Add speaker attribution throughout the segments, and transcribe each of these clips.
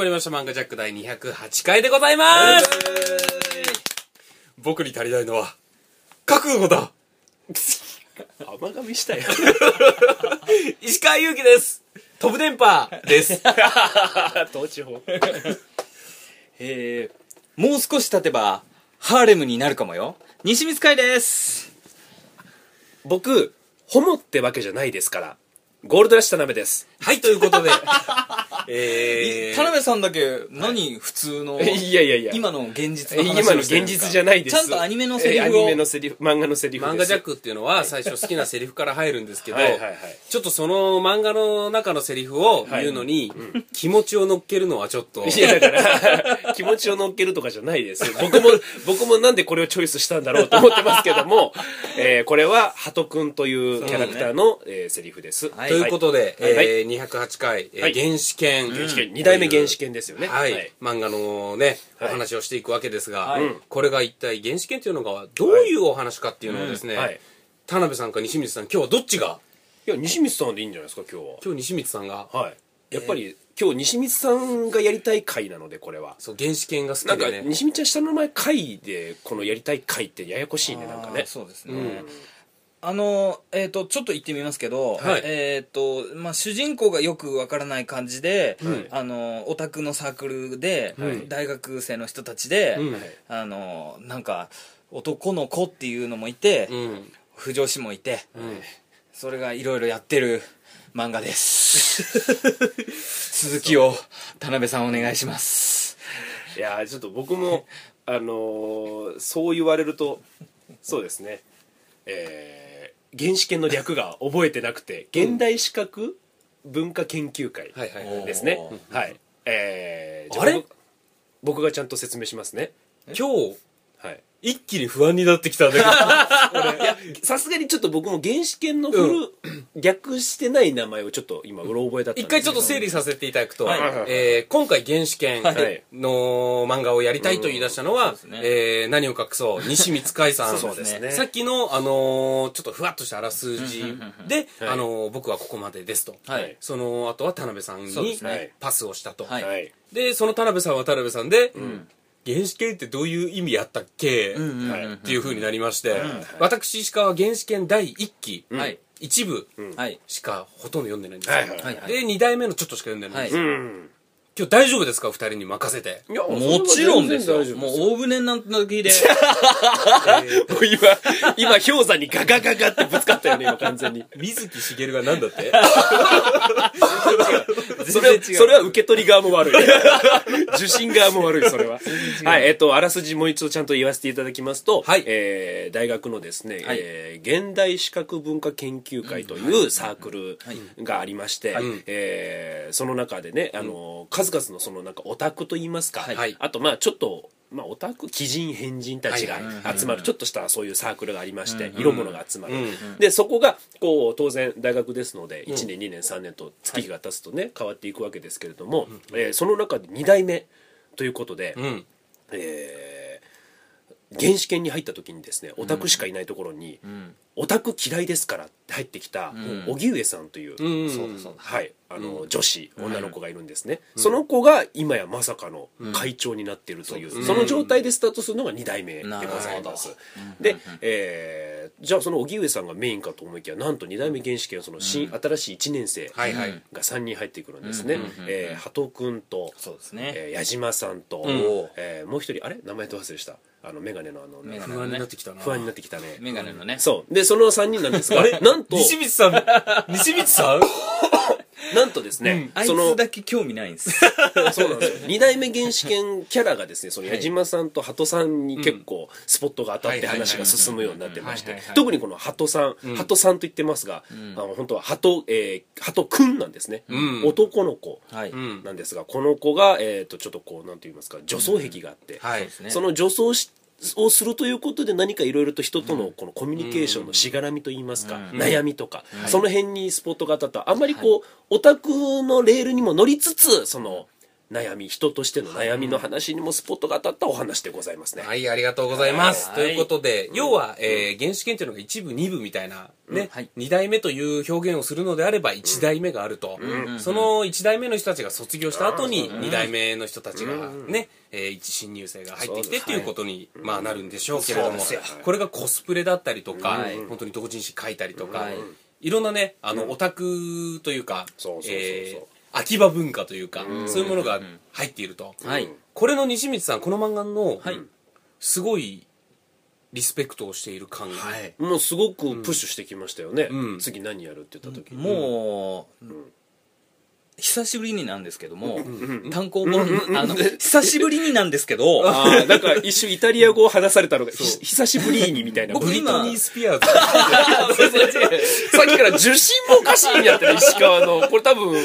Speaker 1: まりました。漫画ジャック第208回でございます。僕に足りないのは、覚悟だ
Speaker 2: 甘噛みしたよ
Speaker 1: 石川祐希です飛ぶ電波です。
Speaker 2: 統治法
Speaker 3: えー、もう少し経てば、ハーレムになるかもよ。西光海です。
Speaker 2: 僕ホモってわけじゃないですからゴールドラッシュ田辺です
Speaker 1: はい、ということで、えー、
Speaker 3: 田辺さんだけ、何普通の、
Speaker 2: いやいやいや。
Speaker 3: 今の現実の話
Speaker 2: 今の現実じゃないです。
Speaker 3: ちゃんとアニメのセリフを
Speaker 2: えアニメのセリフ漫画のセリフ
Speaker 1: 漫画ジャックっていうのは最初好きなセリフから入るんですけど、
Speaker 2: はいはいはい。
Speaker 1: ちょっとその漫画の中のセリフを言うのに、気持ちを乗っけるのはちょっと、
Speaker 2: いやだから 気持ちを乗っけるとかじゃないです。僕も僕もなんでこれをチョイスしたんだろうと思ってますけども、えーこれはハトくんというキャラクターの、えーセリフです、
Speaker 3: はい。
Speaker 1: ということで、
Speaker 2: はい。はい。
Speaker 1: えー208回、えー
Speaker 2: はい。
Speaker 1: 原始圏、
Speaker 2: 原始圏二代目原始圏ですよね。
Speaker 1: はい、漫画のね、
Speaker 2: はい。
Speaker 1: お話をしていくわけですが、これが一体原始圏というのがどういうお話かっていうのをですね、
Speaker 2: はい。
Speaker 1: 田辺さんか西光さん今日はどっちが？
Speaker 2: いや西光さんでいいんじゃないですか今日は。
Speaker 1: 今日西光さんが？
Speaker 2: はい。やっぱり、今日西光さんがやりたい回なのでこれは。
Speaker 1: そう原始圏が好
Speaker 2: なんか
Speaker 1: きでね
Speaker 2: 西光ちゃん下の名前回でこのやりたい回ってややこしいねなんかね。
Speaker 3: そうですね。
Speaker 1: うん
Speaker 3: あの、えっ、と、ちょっと言ってみますけど、
Speaker 1: はい。
Speaker 3: えっ、と、まあ、主人公がよくわからない感じで、
Speaker 2: はい
Speaker 3: あの、オタクのサークルで、
Speaker 2: はい。
Speaker 3: 大学生の人たちで、
Speaker 1: うん。
Speaker 3: あの、なんか、男の子っていうのもいて、
Speaker 1: うん。
Speaker 3: 不女子もいて、
Speaker 1: うん。
Speaker 3: それがいろいろやってる漫画です。続きを、田辺さんお願いします。
Speaker 2: いやーちょっと僕もあのーそう言われるとそうですね。えー、原始圏の略が覚えてなくて現代史学文化研究会
Speaker 1: はいはいはい。
Speaker 2: ですね、
Speaker 3: おー。
Speaker 2: はい。えー、じゃ
Speaker 1: あれ？
Speaker 2: 僕僕がちゃんと説明しますね。
Speaker 1: 今日
Speaker 2: はい
Speaker 1: 一気に不安になってきたんだけど
Speaker 2: さすがにちょっと僕も原始圏のフル、略してない名前をちょっと今うろ覚えだったんです
Speaker 1: 一回ちょっと整理させていただくと、
Speaker 2: はい。
Speaker 1: えー今回原始圏
Speaker 2: はい
Speaker 1: の漫画をやりたいと言い出したのは、
Speaker 3: そうですね。
Speaker 1: えー何を隠そう。西光海さん。
Speaker 3: そうですね。
Speaker 1: さっきの、あのーちょっとふわっとしたあらすじで、
Speaker 2: はい。
Speaker 1: あのー僕はここまでですと、
Speaker 3: はい。
Speaker 1: その後は田辺さんに
Speaker 3: そうです
Speaker 2: ね。
Speaker 1: パスをしたと、
Speaker 3: はい。
Speaker 2: はい。
Speaker 1: でその田辺さんは田辺さんで、原始圏ってどういう意味やったっけ、
Speaker 3: うんうんうん
Speaker 2: はい
Speaker 1: っていう風になりまして、私石川は原始圏第1期、
Speaker 3: はい。
Speaker 1: 一部
Speaker 3: はい。
Speaker 1: しかほとんど読んでないんですよ、
Speaker 2: はいはい
Speaker 3: はいはい。
Speaker 1: で2代目のちょっとしか読んでないんですよ、
Speaker 2: うん
Speaker 1: 今日大丈夫ですか？2人に任せて。
Speaker 2: いや
Speaker 3: もちろんですよ。もう大船なんて時で。
Speaker 2: もう今、今、氷山にガガガガってぶつかったよね、今完全に。
Speaker 1: 水木しげるが何だって？
Speaker 2: それは、それは受け取り側も悪い。受信側も悪い、それは。はい、えっと、あらすじもう一度ちゃんと言わせていただきますと、
Speaker 1: はい。
Speaker 2: えー大学のですね、
Speaker 3: はい。
Speaker 2: えー現代史学文化研究会というサークルがありまして、えーその中でね、あの、数々のそのなんかオタクといいますか、
Speaker 1: はい。
Speaker 2: あとまあちょっと、まあ、オタク奇人変人たちが集まるちょっとしたそういうサークルがありまして色物が集まる、
Speaker 1: うん
Speaker 2: でそこがこう当然大学ですので1年2年3年と月日が経つとね変わっていくわけですけれども、えーその中で2代目ということで、
Speaker 1: うん。
Speaker 2: えー原始圏に入った時にですねオタクしかいないところに「オタク嫌いですから」って入ってきた荻上さんという、
Speaker 1: うん。
Speaker 3: そうだそうだ。
Speaker 2: はい、あの、女子女の子がいるんですね、その子が今やまさかの会長になっているという、その状態でスタートするのが2代目でございます。で、えーじゃあその荻上さんがメインかと思いきやなんと2代目原始圏その新、新しい1年生
Speaker 1: はいはい。
Speaker 2: が3人入ってくるんですね、えー鳩くんと
Speaker 3: そうですね。
Speaker 2: えー矢島さんと、
Speaker 1: ん。
Speaker 2: えーもう一人あれ？名前と忘れした。あの眼鏡のあの
Speaker 3: メガネ
Speaker 1: 不安になってきたな。
Speaker 2: 不安になってきたね。
Speaker 3: メガネのね。
Speaker 2: そう。でその3人なんですが なんと
Speaker 1: 西光さん？西光さん？
Speaker 2: なんとですね、
Speaker 3: あい
Speaker 2: その
Speaker 3: つだけ興味ないんです。
Speaker 2: そうなんですよ。二代目原始圏キャラがですねその矢島さんと鳩さんに結構スポットが当たって話が進むようになってまして
Speaker 1: はいはいはい
Speaker 2: 特にこの鳩さん鳩さんと言ってますが、あの本当は鳩、えー、鳩くんなんですね、
Speaker 1: ん。
Speaker 2: 男の子
Speaker 3: はい。
Speaker 1: ん
Speaker 2: なんですがこの子が、えー、とちょっとこうなんて言いますか女装癖があって、
Speaker 1: はい。
Speaker 3: ね。
Speaker 2: その女装しをするということで何かいろいろと人とのこのコミュニケーションのしがらみといいますか、悩みとか、その辺にスポットが当たったあんまりこう、オタクのレールにも乗りつつその悩み人としての悩みの話にもスポットが当たったお話でございますね、
Speaker 1: はい、ありがとうございます。
Speaker 3: はい。
Speaker 1: ということで、要は、えー原始圏というのが一部、二部みたいな、ね、
Speaker 3: はい。
Speaker 1: 二代目という表現をするのであれば、一代目があると。その一代目の人たちが卒業した後に、二代目の人たちがね、えー一新入生が入ってきてっていうことに、まあなるんでしょうけれどもこれがコスプレだったりとか
Speaker 3: はい、
Speaker 1: 本当に同人誌書いたりとか
Speaker 3: はい、
Speaker 1: いろんなね、あの、オタクというか、
Speaker 2: そうそうそうそう。
Speaker 1: えー秋葉文化というか、そういうものが入っていると。
Speaker 3: はい。
Speaker 1: これの西光さん、この漫画の、
Speaker 3: はい。
Speaker 1: すごいリスペクトをしている感が、
Speaker 3: はい。
Speaker 2: もうすごくプッシュしてきましたよね、
Speaker 1: うん。
Speaker 2: 次何やるって言った時に。
Speaker 3: もう、久しぶりになんですけども、単行本、あの、久しぶりになんですけど、
Speaker 2: ああなんか一瞬イタリア語を話されたのがひ久しぶりにみたいな。
Speaker 3: 僕
Speaker 1: ブリトニー・スピアーズ。
Speaker 2: さっきから受信もおかしいんやってね石川の。これ多分、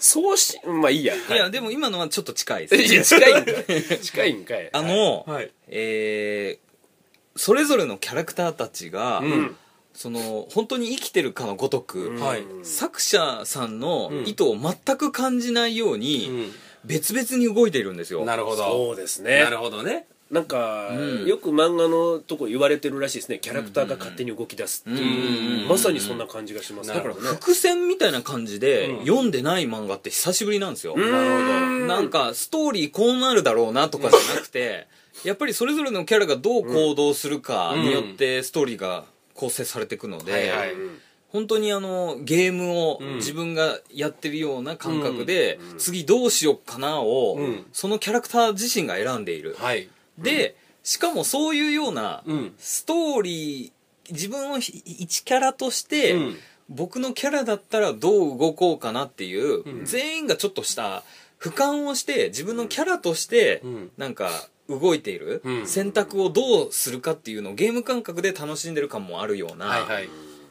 Speaker 2: そうしまあいいや。
Speaker 3: い。や、でも今のはちょっと近いです。
Speaker 2: いや近いんかい近いんかい。
Speaker 3: あの、
Speaker 1: はい。
Speaker 3: えーそれぞれのキャラクターたちが、
Speaker 1: ん
Speaker 3: その本当に生きてるかのごとく、
Speaker 1: はい。
Speaker 3: 作者さんの
Speaker 1: ん。
Speaker 3: 意図を全く感じないように、別々に動いているんですよ。
Speaker 1: なるほど。
Speaker 2: そうですね。
Speaker 1: なるほどね。
Speaker 2: なんか、
Speaker 3: うん。
Speaker 2: よく漫画のとこ言われてるらしいですね。キャラクターが勝手に動き出すっていう、
Speaker 3: うん
Speaker 2: まさにそんな感じがします
Speaker 1: なるほど
Speaker 3: だから伏線みたいな感じで、
Speaker 1: うん。
Speaker 3: 読んでない漫画って久しぶりなんですよ。
Speaker 2: なるほど。
Speaker 3: なんかストーリーこうなるだろうなとかじゃなくてやっぱりそれぞれのキャラがどう行動するかによってストーリーが構成されていくので、
Speaker 1: はいはい。
Speaker 3: 本当にあのゲームを
Speaker 1: うん。
Speaker 3: 自分がやってるような感覚で、次どうしよっかなを、
Speaker 1: うん。
Speaker 3: そのキャラクター自身が選んでいる、
Speaker 1: はい。
Speaker 3: でしかもそういうような
Speaker 1: うん。
Speaker 3: ストーリー自分をひ一キャラとして、
Speaker 1: うん。
Speaker 3: 僕のキャラだったらどう動こうかなっていう、
Speaker 1: うん。
Speaker 3: 全員がちょっとした俯瞰をして自分のキャラとして
Speaker 1: うん。
Speaker 3: なんか動いている、
Speaker 1: うん。
Speaker 3: 選択をどうするかっていうのをゲーム感覚で楽しんでる感もあるような、
Speaker 1: はいはい。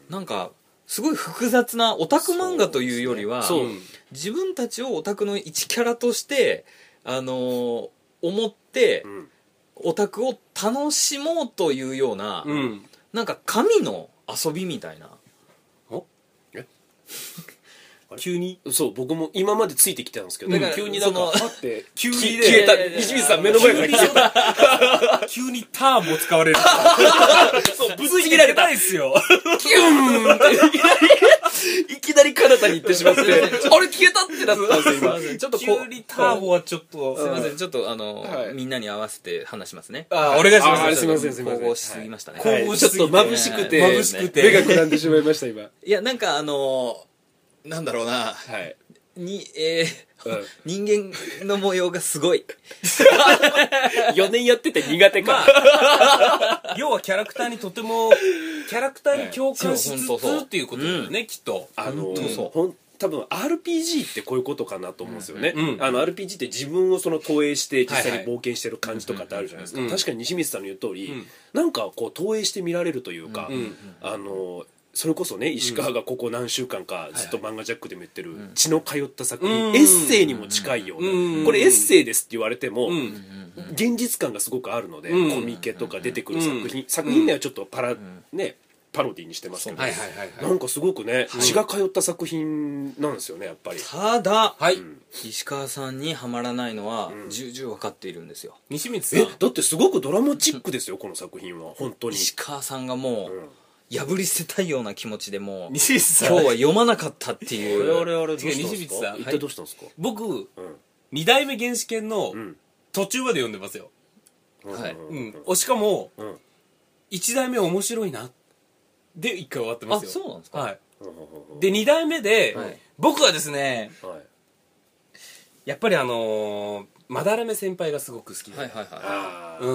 Speaker 3: なんかすごい複雑なオタク漫画というよりは
Speaker 2: そう。
Speaker 3: 自分たちをオタクの一キャラとして、あのー思って、
Speaker 2: ん。
Speaker 3: オタクを楽しもうというような、
Speaker 1: うん。
Speaker 3: なんか神の遊びみたいな
Speaker 1: 急に？
Speaker 2: そう僕も今までついてきてたんですけど、
Speaker 3: だから
Speaker 2: 急になんか
Speaker 3: その
Speaker 2: パッて
Speaker 1: 急に
Speaker 2: 消えた。西水さん目の前から消えた。
Speaker 1: 急にターボ使われる。
Speaker 2: そうぶ
Speaker 1: ついてられないですよ。
Speaker 2: キューンって。いきなりいきなり彼方に行ってしまって。あれ消えたってなったんですよ
Speaker 3: すいません。ちょっとこ
Speaker 1: 急にターボはちょっと
Speaker 3: すいません。ちょっとあの、
Speaker 2: はい。
Speaker 3: みんなに合わせて話しますね。
Speaker 1: あお願いします。
Speaker 2: あすいませんすいません。
Speaker 3: 神々しすぎましたね、
Speaker 1: はい
Speaker 2: はいちょっと眩しくて
Speaker 1: 眩しくて。
Speaker 2: 目がくらんでしまいました今。
Speaker 3: いやなんかあのなんだろうな。
Speaker 2: はい。
Speaker 3: にえー
Speaker 2: うん。
Speaker 3: 人間の模様がすごい。
Speaker 2: 4年やってて苦手か、
Speaker 1: 要はキャラクターにとてもキャラクターに共感しつ
Speaker 3: そう本当そう
Speaker 1: つっていうことだよねきっと。
Speaker 2: あの
Speaker 3: 当そう。
Speaker 2: ほん多分 RPG ってこういうことかなと思うんですよね、
Speaker 1: うん。うん
Speaker 2: あの RPG って自分をその投影して実際に冒険してる感じとかってあるじゃないですか、
Speaker 1: うん
Speaker 2: 確かに西光さんの言う通り、
Speaker 1: うん。
Speaker 2: なんかこう投影して見られるというか、
Speaker 1: うん
Speaker 2: あのそれこそね石川がここ何週間かずっと漫画ジャックでも言ってる血の通った作品、
Speaker 1: うん。
Speaker 2: エッセイにも近いような、
Speaker 1: うん。
Speaker 2: これエッセイですって言われても、
Speaker 1: うん。
Speaker 2: 現実感がすごくあるので、
Speaker 1: うん。
Speaker 2: コミケとか出てくる作品、作品名はちょっとパラ、ねパロディにしてますけど、
Speaker 1: はいはいはいは
Speaker 2: ないんかすごくね、血が通った作品なんですよねやっぱり。
Speaker 3: ただ、
Speaker 1: はい。
Speaker 3: 石川さんにはまらないのは重々分かっているんですよ。
Speaker 1: 西光さ
Speaker 2: え
Speaker 1: ん。
Speaker 2: だってすごくドラマチックですよこの作品は。本当に。
Speaker 3: 石川さんがも
Speaker 2: うん。
Speaker 3: う破り捨てたいような気持ちでもう
Speaker 1: 西光さん。
Speaker 3: 今日は読まなかったっていう。
Speaker 2: あれあれどうしたんです
Speaker 1: 違う西光さん。
Speaker 2: か一体どうしたんですか、
Speaker 1: 僕二代目原始圏の
Speaker 2: ん。
Speaker 1: 途中まで読んでますよ。
Speaker 2: うん
Speaker 3: はい。
Speaker 1: うん。おしかも
Speaker 2: うん。
Speaker 1: 一代目面白いな。で一回終わってますよ。
Speaker 3: あそうなんですか？
Speaker 1: はい。
Speaker 2: うん
Speaker 1: で二代目で
Speaker 3: はい。
Speaker 1: 僕はですね
Speaker 2: はい。
Speaker 1: やっぱりあのーまだらめ先輩がすごく好きで。
Speaker 3: はいはいは
Speaker 2: あー。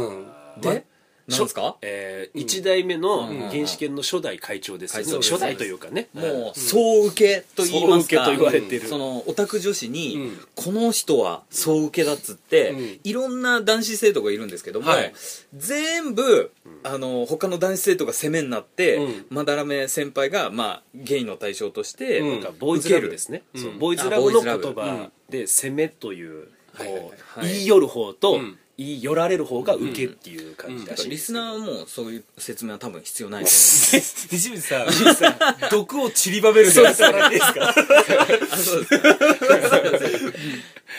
Speaker 1: うん。
Speaker 3: でなんですか？
Speaker 2: えー一代目の
Speaker 3: うん。
Speaker 2: 原始圏の初代会長ですよね。
Speaker 3: 会長です。
Speaker 2: 初代というかね。
Speaker 3: い。もう総受けと言いますか。
Speaker 2: 総受けと言われてる。
Speaker 3: そのオタク女子に、
Speaker 1: うん。
Speaker 3: この人は総受けだっつって、
Speaker 1: うん。
Speaker 3: いろんな男子生徒がいるんですけども、
Speaker 1: はい。
Speaker 3: 全部、あの他の男子生徒が攻めになって、
Speaker 1: うん。
Speaker 3: まだらめ先輩が、まあ、ゲイの対象として、
Speaker 1: うん。
Speaker 2: ボーイズラブですね、ボーイズラブの言葉で攻めという
Speaker 1: はいはいはい。
Speaker 2: 言い寄る方と
Speaker 1: うん
Speaker 2: 言い寄られる方が受けっていう感じらし。い
Speaker 3: リスナーはもうそういう説明は多分必要ないと思
Speaker 1: 西光さん 毒を散りばめるじゃないですか？
Speaker 3: そうです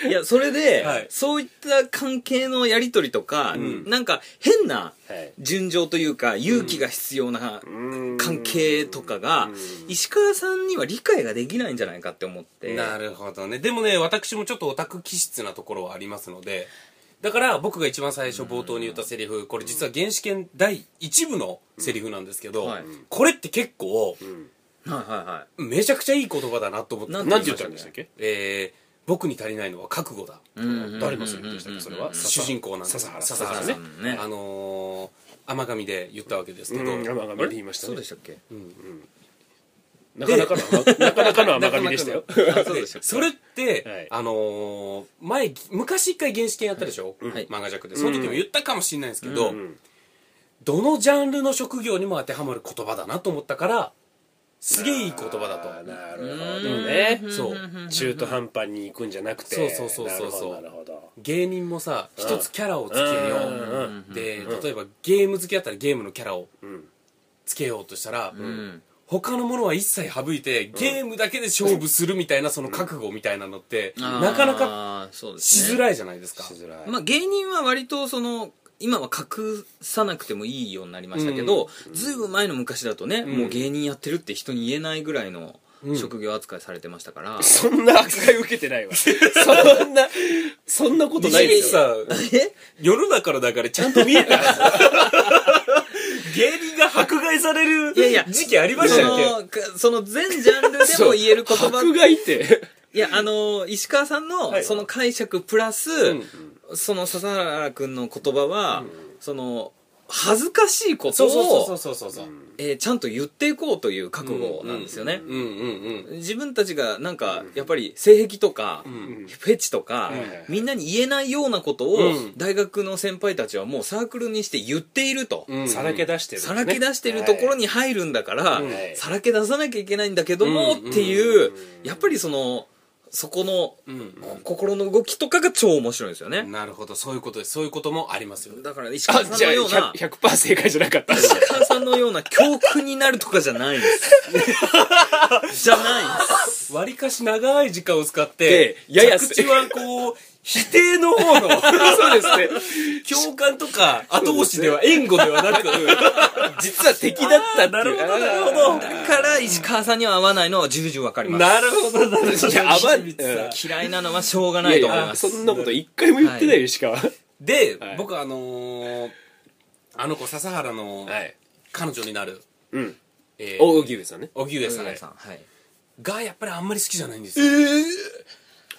Speaker 3: いやそれで、
Speaker 1: はい。
Speaker 3: そういった関係のやり取りとか、
Speaker 1: ん。
Speaker 3: なんか変な
Speaker 2: はい。
Speaker 3: 順情というか勇気が必要な
Speaker 2: うん。
Speaker 3: 関係とかが石川さん。には理解ができないんじゃないかって思って
Speaker 1: なるほどねでもね私もちょっとオタク気質なところはありますのでだから僕が一番最初冒頭に言ったセリフこれ実は原始圏第1部のセリフなんですけど、
Speaker 3: はい
Speaker 1: これって結構
Speaker 3: はいはいはい。
Speaker 1: めちゃくちゃいい言葉だなと思って
Speaker 3: なん
Speaker 2: なんて言ったんでしたっけ？
Speaker 1: えー僕に足りないのは覚悟だ、
Speaker 2: 誰のセリフでしたっけ？それは？
Speaker 1: 主人公なんです
Speaker 2: 笹原
Speaker 1: 笹原ね。
Speaker 3: 笹原ね。
Speaker 1: あのー甘神で言ったわけですけど、
Speaker 2: う神で言いましたね。
Speaker 3: そうでしたっけ
Speaker 2: なかなかのなかなかの甘神でしたよ。
Speaker 3: あそうで
Speaker 1: それって、
Speaker 2: はい。
Speaker 1: あのー前昔一回原始圏やったでしょ、
Speaker 3: はい。
Speaker 1: 漫画弱で。その時も言ったかもしれないんですけど、
Speaker 2: ん
Speaker 1: どのジャンルの職業にも当てはまる言葉だなと思ったからすげえいい言葉だと。
Speaker 2: なるほどね。
Speaker 1: そう。
Speaker 2: 中途半端に行くんじゃなくて。
Speaker 1: そうそうそうそうそう。芸人もさ一つキャラをつけよ
Speaker 2: う。
Speaker 1: で例えばゲーム好きだったらゲームのキャラを
Speaker 2: ん。
Speaker 1: つけようとしたら、
Speaker 3: うん
Speaker 1: 他のものは一切省いてゲームだけで勝負するみたいなその覚悟みたいなのってなかなか
Speaker 3: そうですね。
Speaker 1: しづらいじゃないですか。
Speaker 2: しづらい。
Speaker 3: まあ、芸人は割とその今は隠さなくてもいいようになりましたけど、ずいぶん前の昔だとね、もう芸人やってるって人に言えないぐらいの職業扱いされてましたから、
Speaker 2: そんな扱い受けてないわ。そんなそんなことないですよ。
Speaker 1: さ世の中の流れちゃんと見えた 芸人が迫害される時期ありまし
Speaker 3: そ
Speaker 1: たっけ？
Speaker 3: のかその全ジャンルでも言える言葉。
Speaker 2: 迫害って。
Speaker 3: いやあの石川さんのその解釈プラス、その笹原君の言葉は、その恥ずかしいことを
Speaker 1: そうそうそう
Speaker 3: えーちゃんと言っていこうという覚悟なんですよね、自分たちがなんかやっぱり性癖とか、フェチとか、
Speaker 2: ん
Speaker 3: みんなに言えないようなことを、
Speaker 1: うん。
Speaker 3: 大学の先輩たちはもうサークルにして言っていると、
Speaker 1: うん。
Speaker 2: さらけ出してる
Speaker 3: さらけ出してるところに入るんだから、
Speaker 2: はい。
Speaker 3: さらけ出さなきゃいけないんだけども、
Speaker 1: うん。
Speaker 3: っていう、やっぱりそのそこの、心の動きとかが超面白いんですよね、
Speaker 1: なるほど。そういうことです。そういうこともありますよ
Speaker 3: だから石川さんのような
Speaker 2: 100%, 100正解じゃなかった。
Speaker 3: 石川さんのような教訓になるとかじゃないんです。じゃないんです。
Speaker 1: わりかし長い時間を使っ
Speaker 2: で
Speaker 1: て
Speaker 2: やや
Speaker 1: 着地はこう否定の方の
Speaker 2: そうですね。
Speaker 1: 共感とか後押しでは援護ではなく
Speaker 2: 実は敵だった
Speaker 1: なるほどなるほど。
Speaker 3: だから石川さんには合わないのは重々わかります。
Speaker 1: なるほどなるほど。
Speaker 2: いや合わん
Speaker 1: 清水さん。
Speaker 3: 嫌いなのはしょうがないと思います。
Speaker 2: やそんなこと一回も言ってないよ石川。
Speaker 1: で、
Speaker 2: はい。
Speaker 1: 僕あのーあの子笹原の
Speaker 2: はい。
Speaker 1: 彼女になる、
Speaker 2: うん。
Speaker 1: えー
Speaker 2: 大木上さんね。
Speaker 1: 荻上さん
Speaker 3: 上さん。はい。
Speaker 1: がやっぱりあんまり好きじゃないんですよ、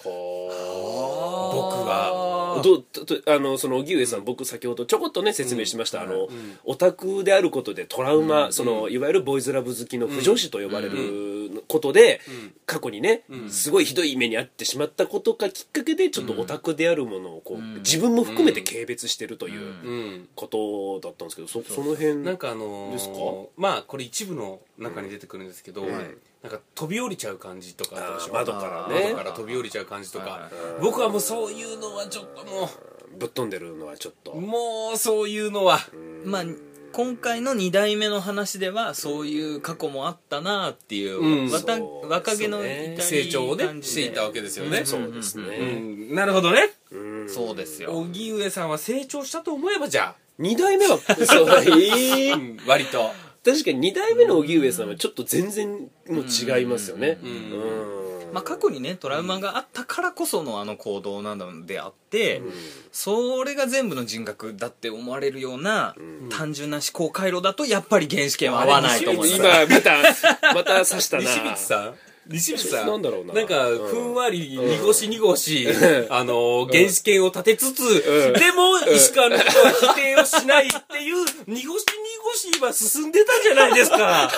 Speaker 1: 僕は。
Speaker 2: どあのその荻上さん、僕先ほどちょこっとね説明しました、あの、オタクであることでトラウマ、そのいわゆるボーイズラブ好きの不女子と呼ばれることで、過去にね、すごいひどい目に遭ってしまったことがきっかけでちょっとオタクであるものをこう、自分も含めて軽蔑してるという
Speaker 1: うん。
Speaker 2: ことだったんですけどそその辺
Speaker 1: なんかあのー
Speaker 2: ですか？
Speaker 1: まあこれ一部の中に出てくるんですけど、なんか飛び降りちゃう感じとか
Speaker 2: 窓から。ね。
Speaker 1: 窓から飛び降りちゃう感じとか、僕はもうそういうのはちょっとも
Speaker 2: ぶっ飛んでるのはちょっと。
Speaker 1: うもうそういうのは。
Speaker 3: まあ今回の2代目の話ではそういう過去もあったなっていう、
Speaker 1: うん。
Speaker 3: わた若気の
Speaker 2: ね。
Speaker 1: 成長をねしていたわけですよね、
Speaker 2: そうですね、
Speaker 1: うん。なるほどね。
Speaker 2: うん。
Speaker 3: そうですよ。
Speaker 1: 荻上さんは成長したと思えばじゃ
Speaker 2: 二代目は そう
Speaker 1: あ、
Speaker 2: えー
Speaker 1: うん。割と
Speaker 2: 確かに2代目の荻上さんはちょっと全然もう違いますよね。うん
Speaker 3: まあ、過去にねトラウマがあったからこそのあの行動なのであって、それが全部の人格だって思われるような単純な思考回路だとやっぱり原始圏は合わないと思います
Speaker 2: 今またまた刺したな。
Speaker 1: 西光さん？西光さん
Speaker 2: なんだろうな。
Speaker 1: なんか
Speaker 2: うん。
Speaker 1: ふんわり濁し濁し、あの原始圏を立てつつ、でも石川のことは否定をしないっていう濁し濁しは進んでたじゃないですか。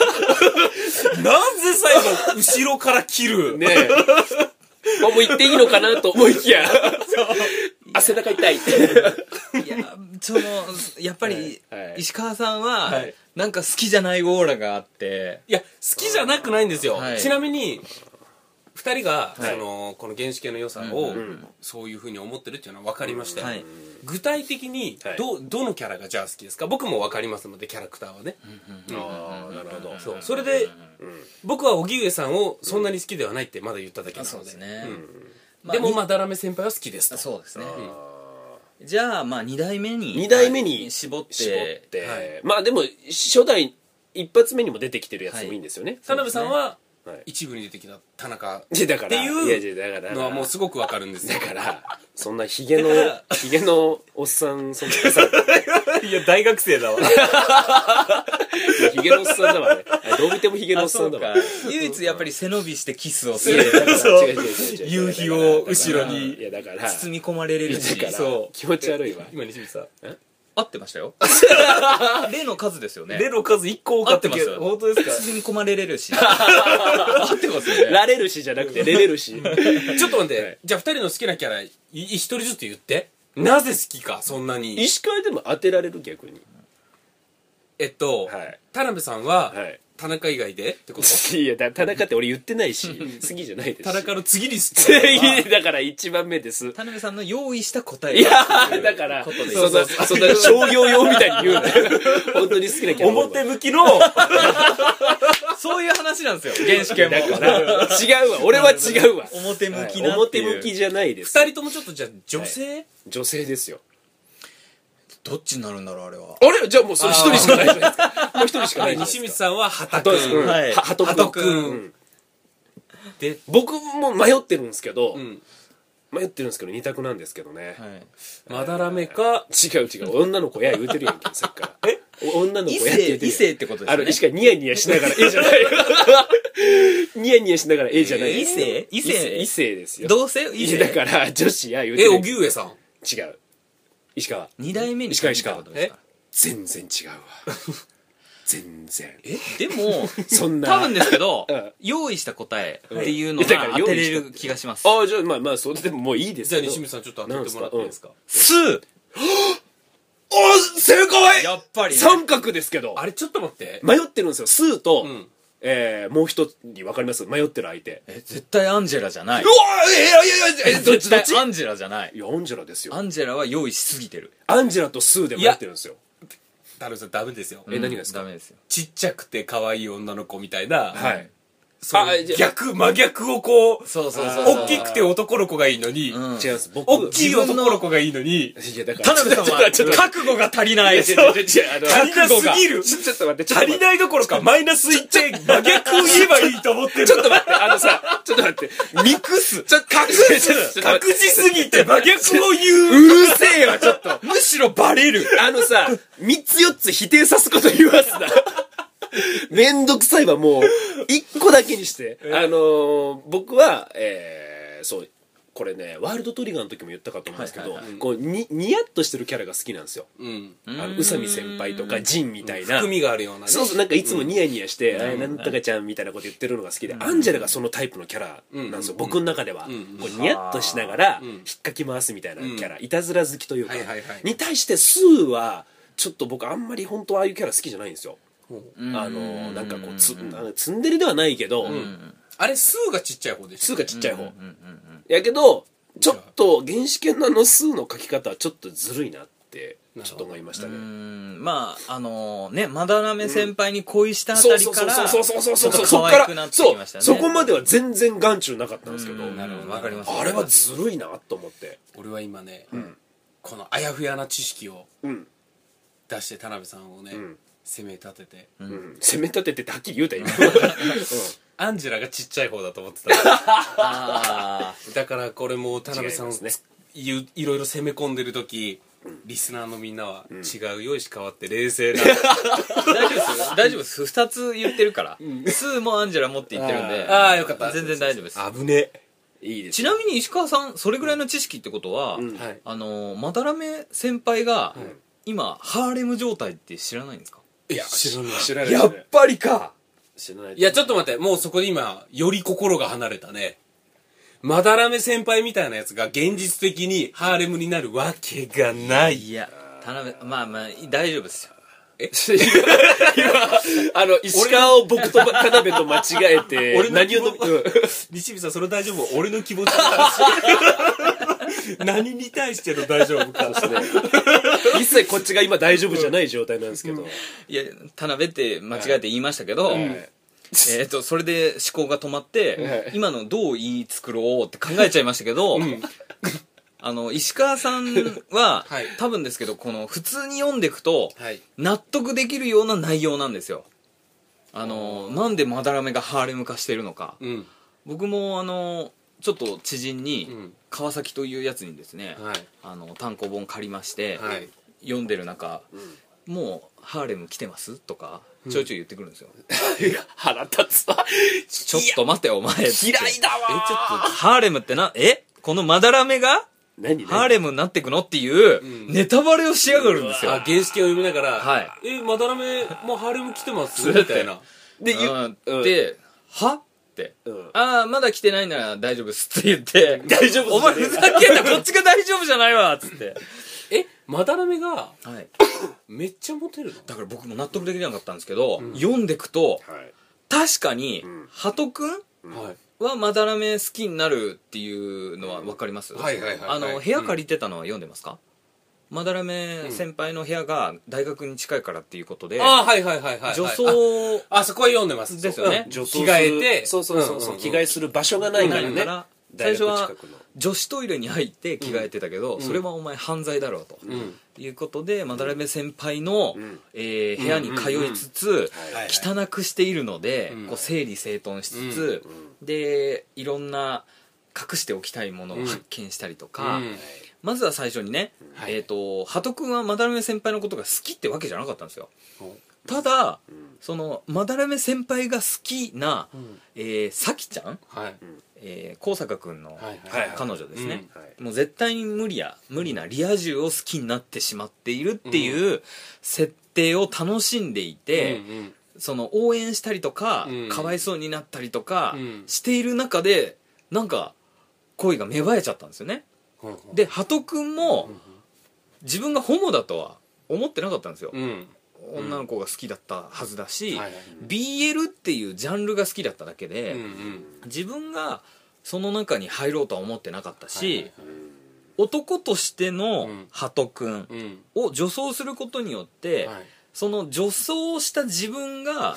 Speaker 1: なぜ最後後ろから切る、
Speaker 2: ねえ。あもう言っていいのかなと思いきや。あ背中痛い。
Speaker 3: いやそのやっぱり
Speaker 2: はい。はい。
Speaker 3: 石川さんは
Speaker 1: はい
Speaker 3: なんか好きじゃないオーラがあって。
Speaker 1: いや好きじゃなくないんですよ、
Speaker 3: はい。
Speaker 1: ちなみに2人が、
Speaker 3: はい。
Speaker 1: そのこの原始系の良さを、そういうふうに思ってるっていうのは分かりましたよ、
Speaker 3: はい。
Speaker 1: 具体的に
Speaker 2: はい。
Speaker 1: ど,、どのキャラがじゃあ好きですか？僕も分かりますのでキャラクターはね、
Speaker 2: ああなるほど。
Speaker 1: そう。それで、僕は荻上さんをそんなに好きではないってまだ言っただけなので。
Speaker 3: そうですね、まあ
Speaker 1: でもまだらめ先輩は好きですと。
Speaker 3: そうですねじゃあまあ2代目に
Speaker 2: 2代目に
Speaker 3: 絞って
Speaker 2: 絞って、
Speaker 1: はい。
Speaker 2: まあでも初代一発目にも出てきてるやつでもいいんですよね、
Speaker 1: 田辺さんは
Speaker 2: はい。
Speaker 1: 一部に出てきた田中。
Speaker 2: いやだから
Speaker 1: っていう
Speaker 2: いやいやだから
Speaker 1: のはもうすごくわかるんですよ。
Speaker 2: だからそんなヒゲのヒゲのおっさんそんなさ
Speaker 1: いや大学生だわ。
Speaker 2: ヒゲのおっさんだわね。あどう見てもヒゲのおっさんだわ。
Speaker 3: 唯一やっぱり背伸びしてキスをする。
Speaker 1: そう夕日を後ろに
Speaker 2: いやだから
Speaker 3: 包み込まれれるし
Speaker 2: だから
Speaker 3: そう。
Speaker 2: 気持ち悪いわ。
Speaker 1: 今西光さん。
Speaker 3: 合ってましたよ。例の数ですよね。
Speaker 1: レの数1個多かったけ
Speaker 3: 合ってます
Speaker 1: ど本当ですか？
Speaker 3: 包み込まれれるし。合ってますよね。
Speaker 2: ラレルシじゃなくてレレルシ
Speaker 1: ちょっと待って、
Speaker 2: はい。
Speaker 1: じゃあ2人の好きなキャラい一人ずつ言ってなぜ好きかそんなに。
Speaker 2: 石川でも当てられる逆に。
Speaker 1: えっと、
Speaker 2: はい。
Speaker 1: 田辺さんは、
Speaker 2: はい。
Speaker 1: 田中以外でってこと？
Speaker 2: いやだ田中って俺言ってないし好きじゃないです。し
Speaker 1: 田中の次に好きなのは
Speaker 2: だから一番目です。
Speaker 3: 田辺さんの用意した答え。
Speaker 2: いやだからそんなそんな商業用みたいに言うなよ。本当に好きなキャラ
Speaker 1: 表向きの
Speaker 3: そういう話なんですよ。原始圏も。
Speaker 2: だから。違うわ。俺は違うわ。
Speaker 3: 表向きなっていう。
Speaker 2: 表向きじゃないです。
Speaker 1: 2人ともちょっとじゃあ女性、
Speaker 2: 女性ですよ。
Speaker 3: どっちになるんだろうあれは。
Speaker 2: あれ？じゃあもうそれ一人しかないじゃないですか。もう一人しかな
Speaker 1: はいい、
Speaker 2: じゃないですか。
Speaker 1: 西光さんは畑
Speaker 2: どうです。
Speaker 1: 君、
Speaker 3: は
Speaker 2: はいハト
Speaker 1: ハト君。
Speaker 2: うん
Speaker 1: で、
Speaker 2: 僕も迷ってるんですけど
Speaker 1: うん、
Speaker 2: 迷ってるんですけど二択なんですけどね。
Speaker 3: はい。
Speaker 1: まだらめか？
Speaker 2: 違う違う女の子や言うてるやんけさっきか。ら
Speaker 1: え
Speaker 2: お女の子
Speaker 3: 異
Speaker 2: やって言うてるや
Speaker 3: 異性ってことです
Speaker 2: あの、
Speaker 3: よね
Speaker 2: しかニヤニヤしながら、えじゃない。ニヤニヤしながら、えじゃない。
Speaker 3: 異性？異性。
Speaker 2: 異性？ですよ。
Speaker 3: 同性？異
Speaker 2: い
Speaker 3: 性？
Speaker 2: やだから、女子や言うて
Speaker 1: え
Speaker 2: る
Speaker 1: 荻上さん。
Speaker 2: 違う。石川。
Speaker 3: 二代目に
Speaker 2: 石川石川
Speaker 3: ってことですか？
Speaker 2: 全然違うわ。全然。
Speaker 3: でも
Speaker 2: そんな。
Speaker 3: 多分ですけど
Speaker 2: うん。
Speaker 3: 用意した答えっていうのが当てれる気がします。
Speaker 2: ああ、じゃあ、まあまあ、それでももういいです
Speaker 1: じゃあ西光さんちょっと当ててもらっていいですか？
Speaker 3: スー！
Speaker 2: お正解！
Speaker 3: やっぱりね。
Speaker 2: 三角ですけど。
Speaker 1: あれちょっと待って。
Speaker 2: 迷ってるんですよ。スーと、
Speaker 1: うん。
Speaker 2: えー、もう一人わかります？迷ってる相手。
Speaker 3: え絶対アンジェラじゃない。う
Speaker 2: わえいやいやいや、え、どっち？
Speaker 3: 絶
Speaker 2: どっち？
Speaker 3: 対アンジェラじゃない。
Speaker 2: いや、アンジェラですよ。
Speaker 3: ア。ンジェラは用意しすぎてる。
Speaker 2: アンジェラとスーで迷ってるんですよ。
Speaker 1: 田辺さんダメですよ。
Speaker 2: え何がですか？
Speaker 3: ダメですよ。
Speaker 1: ちっちゃくて可愛い女の子みたいな、
Speaker 2: はい。
Speaker 1: 逆真逆をこう
Speaker 3: そうそうそうそう
Speaker 1: 大きくて男の子がいいのに、
Speaker 3: うん
Speaker 2: 違います。僕、
Speaker 1: 大きい男の子がいいのに
Speaker 2: いや、だから。
Speaker 3: 田辺さんは
Speaker 2: ちょっと
Speaker 3: 覚悟が足りない
Speaker 1: 足りなすぎる
Speaker 2: ちょっと待って、ちょっと待って。
Speaker 1: 足りないどころかマイナス1点真逆を言えばいいと思ってる
Speaker 2: ちょっと待って、あのさ、ちょっと待って。ミックスちょっと隠す
Speaker 1: 隠しすぎて真逆を言う
Speaker 2: うるせえわ、ちょっと。
Speaker 3: むしろバレる
Speaker 2: あのさ、三つ四つ否定さすこと言わすな。めんどくさいわ、もう。一個だけにして。あのー、僕は、えー、そう、これね、ワールドトリガーの時も言ったかと思うんですけどこう、に、ニヤッとしてるキャラが好きなんですよ。
Speaker 1: うん。
Speaker 2: あの、宇佐美先輩とか、ジンみたいな。
Speaker 1: 含みがあるようなね。
Speaker 2: そうそう、なんかいつもニヤニヤして、あれなんとかちゃんみたいなこと言ってるのが好きで、アンジェラがそのタイプのキャラなんですよ、僕の中では。こうニヤッとしながら、引っかき回すみたいなキャラ、いたずら好きというかに対してスーは、ちょっと僕あんまり本当はああいうキャラ好きじゃないんですよ。あの、なんかこう、つ、ツンデレではないけど、
Speaker 1: あれスーがちっちゃい方でしょ？
Speaker 2: スーがちっちゃい方。やけど、ちょっと原始圏のあのスーの書き方はちょっとずるいなって、ちょっと思いました
Speaker 3: う
Speaker 2: ね。
Speaker 3: ん。まああのねまだらめ先輩に恋したあた
Speaker 2: そうそう
Speaker 3: りから
Speaker 2: そうそうそうそうそう。
Speaker 3: ちょっと
Speaker 2: そっから
Speaker 3: 可愛くなって
Speaker 2: そう
Speaker 3: きましたね。
Speaker 2: そこまでは全然眼中なかったんですけど。
Speaker 3: うん。なるほどわかります。
Speaker 2: あれはずるいなと思って。
Speaker 1: 俺は今ね、このあやふやな知識を
Speaker 2: うん。
Speaker 1: 出して田辺さんをね、
Speaker 2: ん
Speaker 1: 攻め立てて、
Speaker 2: うん。攻め立ててってはっきり言うたよ今
Speaker 1: アンジェラがちっちゃい方だと思ってた。
Speaker 3: あ
Speaker 1: だからこれも田辺さんを
Speaker 2: 違い
Speaker 1: いいろいろ攻め込んでる時、リスナーのみんなは違うよし変わって冷静な、
Speaker 3: ー 大丈夫です大丈夫です。2つ言ってるから。スーもアンジェラもって言ってるんで
Speaker 1: ああよかった。
Speaker 3: 全然大丈夫です。
Speaker 1: 危ね
Speaker 2: いいです
Speaker 3: ちなみに石川さんそれぐらいの知識ってことは、
Speaker 2: ん。
Speaker 1: はい。
Speaker 3: あのまだらめ先輩が、今ハーレム状態って知らないんですか？
Speaker 2: いや
Speaker 1: 知らない。
Speaker 2: 知らない。
Speaker 3: やっぱりか。
Speaker 2: 知らない。
Speaker 1: いやちょっと待ってもうそこで今より心が離れたね。まだらめ先輩みたいなやつが現実的にハーレムになるわけがない。
Speaker 3: いや田辺まあまあ大丈夫ですよ。
Speaker 2: 今あの石川を僕と田辺と間違えて
Speaker 1: 俺の
Speaker 2: 何をのうん。
Speaker 1: 西見さんそれ大丈夫？俺の気持ちの話 何に対しての大丈夫か。
Speaker 2: 一切こっちが今大丈夫じゃない状態なんですけど。
Speaker 3: いや田辺って間違えて言いましたけど、えっとそれで思考が止まって、
Speaker 2: はい。
Speaker 3: 今のどう言い作ろうって考えちゃいましたけど、あの石川さんは、
Speaker 1: はい。
Speaker 3: 多分ですけどこの普通に読んでいくと
Speaker 1: はい。
Speaker 3: 納得できるような内容なんですよ。あのなんでまだらめがハーレム化してるのか。
Speaker 1: うん。
Speaker 3: 僕もあのちょっと知人
Speaker 1: う
Speaker 3: に
Speaker 1: ん。
Speaker 3: 川崎というやつにですね、
Speaker 1: はい。
Speaker 3: あの単行本借りまして、
Speaker 1: はい。
Speaker 3: 読んでる中、もうハーレム来てます？とかちょいちょい言ってくるんですよ、
Speaker 2: いや腹立つわ。
Speaker 3: ちょっと待てお前って。
Speaker 2: 嫌いだわ
Speaker 3: えちょっとハーレムってなえ？このまだらめが？
Speaker 2: 何
Speaker 3: ハーレムになってくのっていう
Speaker 1: うん。
Speaker 3: ネタバレをしやがるんですよ、
Speaker 1: あ原式を読みながら「
Speaker 3: はい。
Speaker 1: えまだらめもうハーレム来てます?」みたいな。
Speaker 2: で言
Speaker 3: うん。
Speaker 2: うん。
Speaker 3: では？って、
Speaker 2: うん。
Speaker 3: ああまだ来てないなら大丈夫っすって言って。
Speaker 2: 大丈夫っす
Speaker 3: お前ふざけんなこっちが大丈夫じゃないわっつって。
Speaker 1: えまだらめが
Speaker 3: はい。
Speaker 1: めっちゃモテるの？
Speaker 3: だから僕も納得できなかったんですけど、読んでくと
Speaker 2: はい。
Speaker 3: 確かに、
Speaker 2: ん。
Speaker 3: ハトくん
Speaker 1: はい。
Speaker 3: はまだらめ好きになるっていうのは分かります、
Speaker 1: はいはいはいはい。
Speaker 3: あの部屋借りてたのは読んでますか、まだらめ先輩の部屋が大学に近いからっていうことで、
Speaker 1: ああはいはいはいはいはい。
Speaker 3: 女装
Speaker 1: ああそこは読んでます。
Speaker 3: ですよね。
Speaker 1: う。ん。
Speaker 2: 女装
Speaker 1: 着替えて。
Speaker 2: そうそうそうそう、
Speaker 1: んんん。
Speaker 2: 着替えする場所がないからね
Speaker 3: 最初は女子トイレに入って着替えてたけど、それはお前犯罪だろうと、
Speaker 1: うん。
Speaker 3: いうことでまだらめ先輩の、
Speaker 2: ん。
Speaker 3: えー部屋に通いつつ、
Speaker 2: はい
Speaker 3: 汚くしているので、
Speaker 1: うん。
Speaker 3: こう整理整頓しつつ、でいろんな隠しておきたいものを発見したりとか、
Speaker 1: うん
Speaker 3: まずは最初にね、
Speaker 1: はい。
Speaker 3: えっ、と鳩くんはまだらめ先輩のことが好きってわけじゃなかったんですよ。
Speaker 1: うん
Speaker 3: ただ、そのまだらめ先輩が好きな、えー、さきちゃん、
Speaker 1: はい。
Speaker 3: えー、高坂くんの彼女ですね、
Speaker 2: うん。はい。
Speaker 3: もう絶対に無理や無理なリア充を好きになってしまっているっていう設定を楽しんでいて、
Speaker 1: うんうん。
Speaker 3: その応援したりとか、
Speaker 1: うん。
Speaker 3: かわいそうになったりとか
Speaker 1: うん。
Speaker 3: している中でなんか恋が芽生えちゃったんですよね。
Speaker 1: うん
Speaker 3: で鳩くんも自分がホモだとは思ってなかったんですよ、
Speaker 1: うん。
Speaker 3: 女の子が好きだったはずだし、BL っていうジャンルが好きだっただけで、自分がその中に入ろうとは思ってなかったし、男としての
Speaker 1: うん。
Speaker 3: 鳩くん
Speaker 1: うん。
Speaker 3: を女装することによって、
Speaker 1: はい。
Speaker 3: その女装した自分が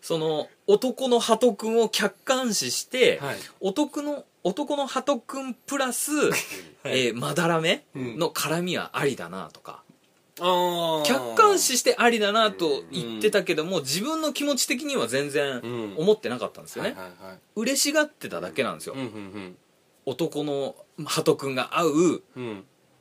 Speaker 3: その男の鳩くんを客観視して、
Speaker 1: はい。
Speaker 3: 男の男の鳩くんプラス、えーまだらめの絡みはありだなとか、客観視してありだなと言ってたけども、自分の気持ち的には全然
Speaker 1: うん。
Speaker 3: 思ってなかったんですよね、嬉しがってただけなんですよ、男の鳩くんが会う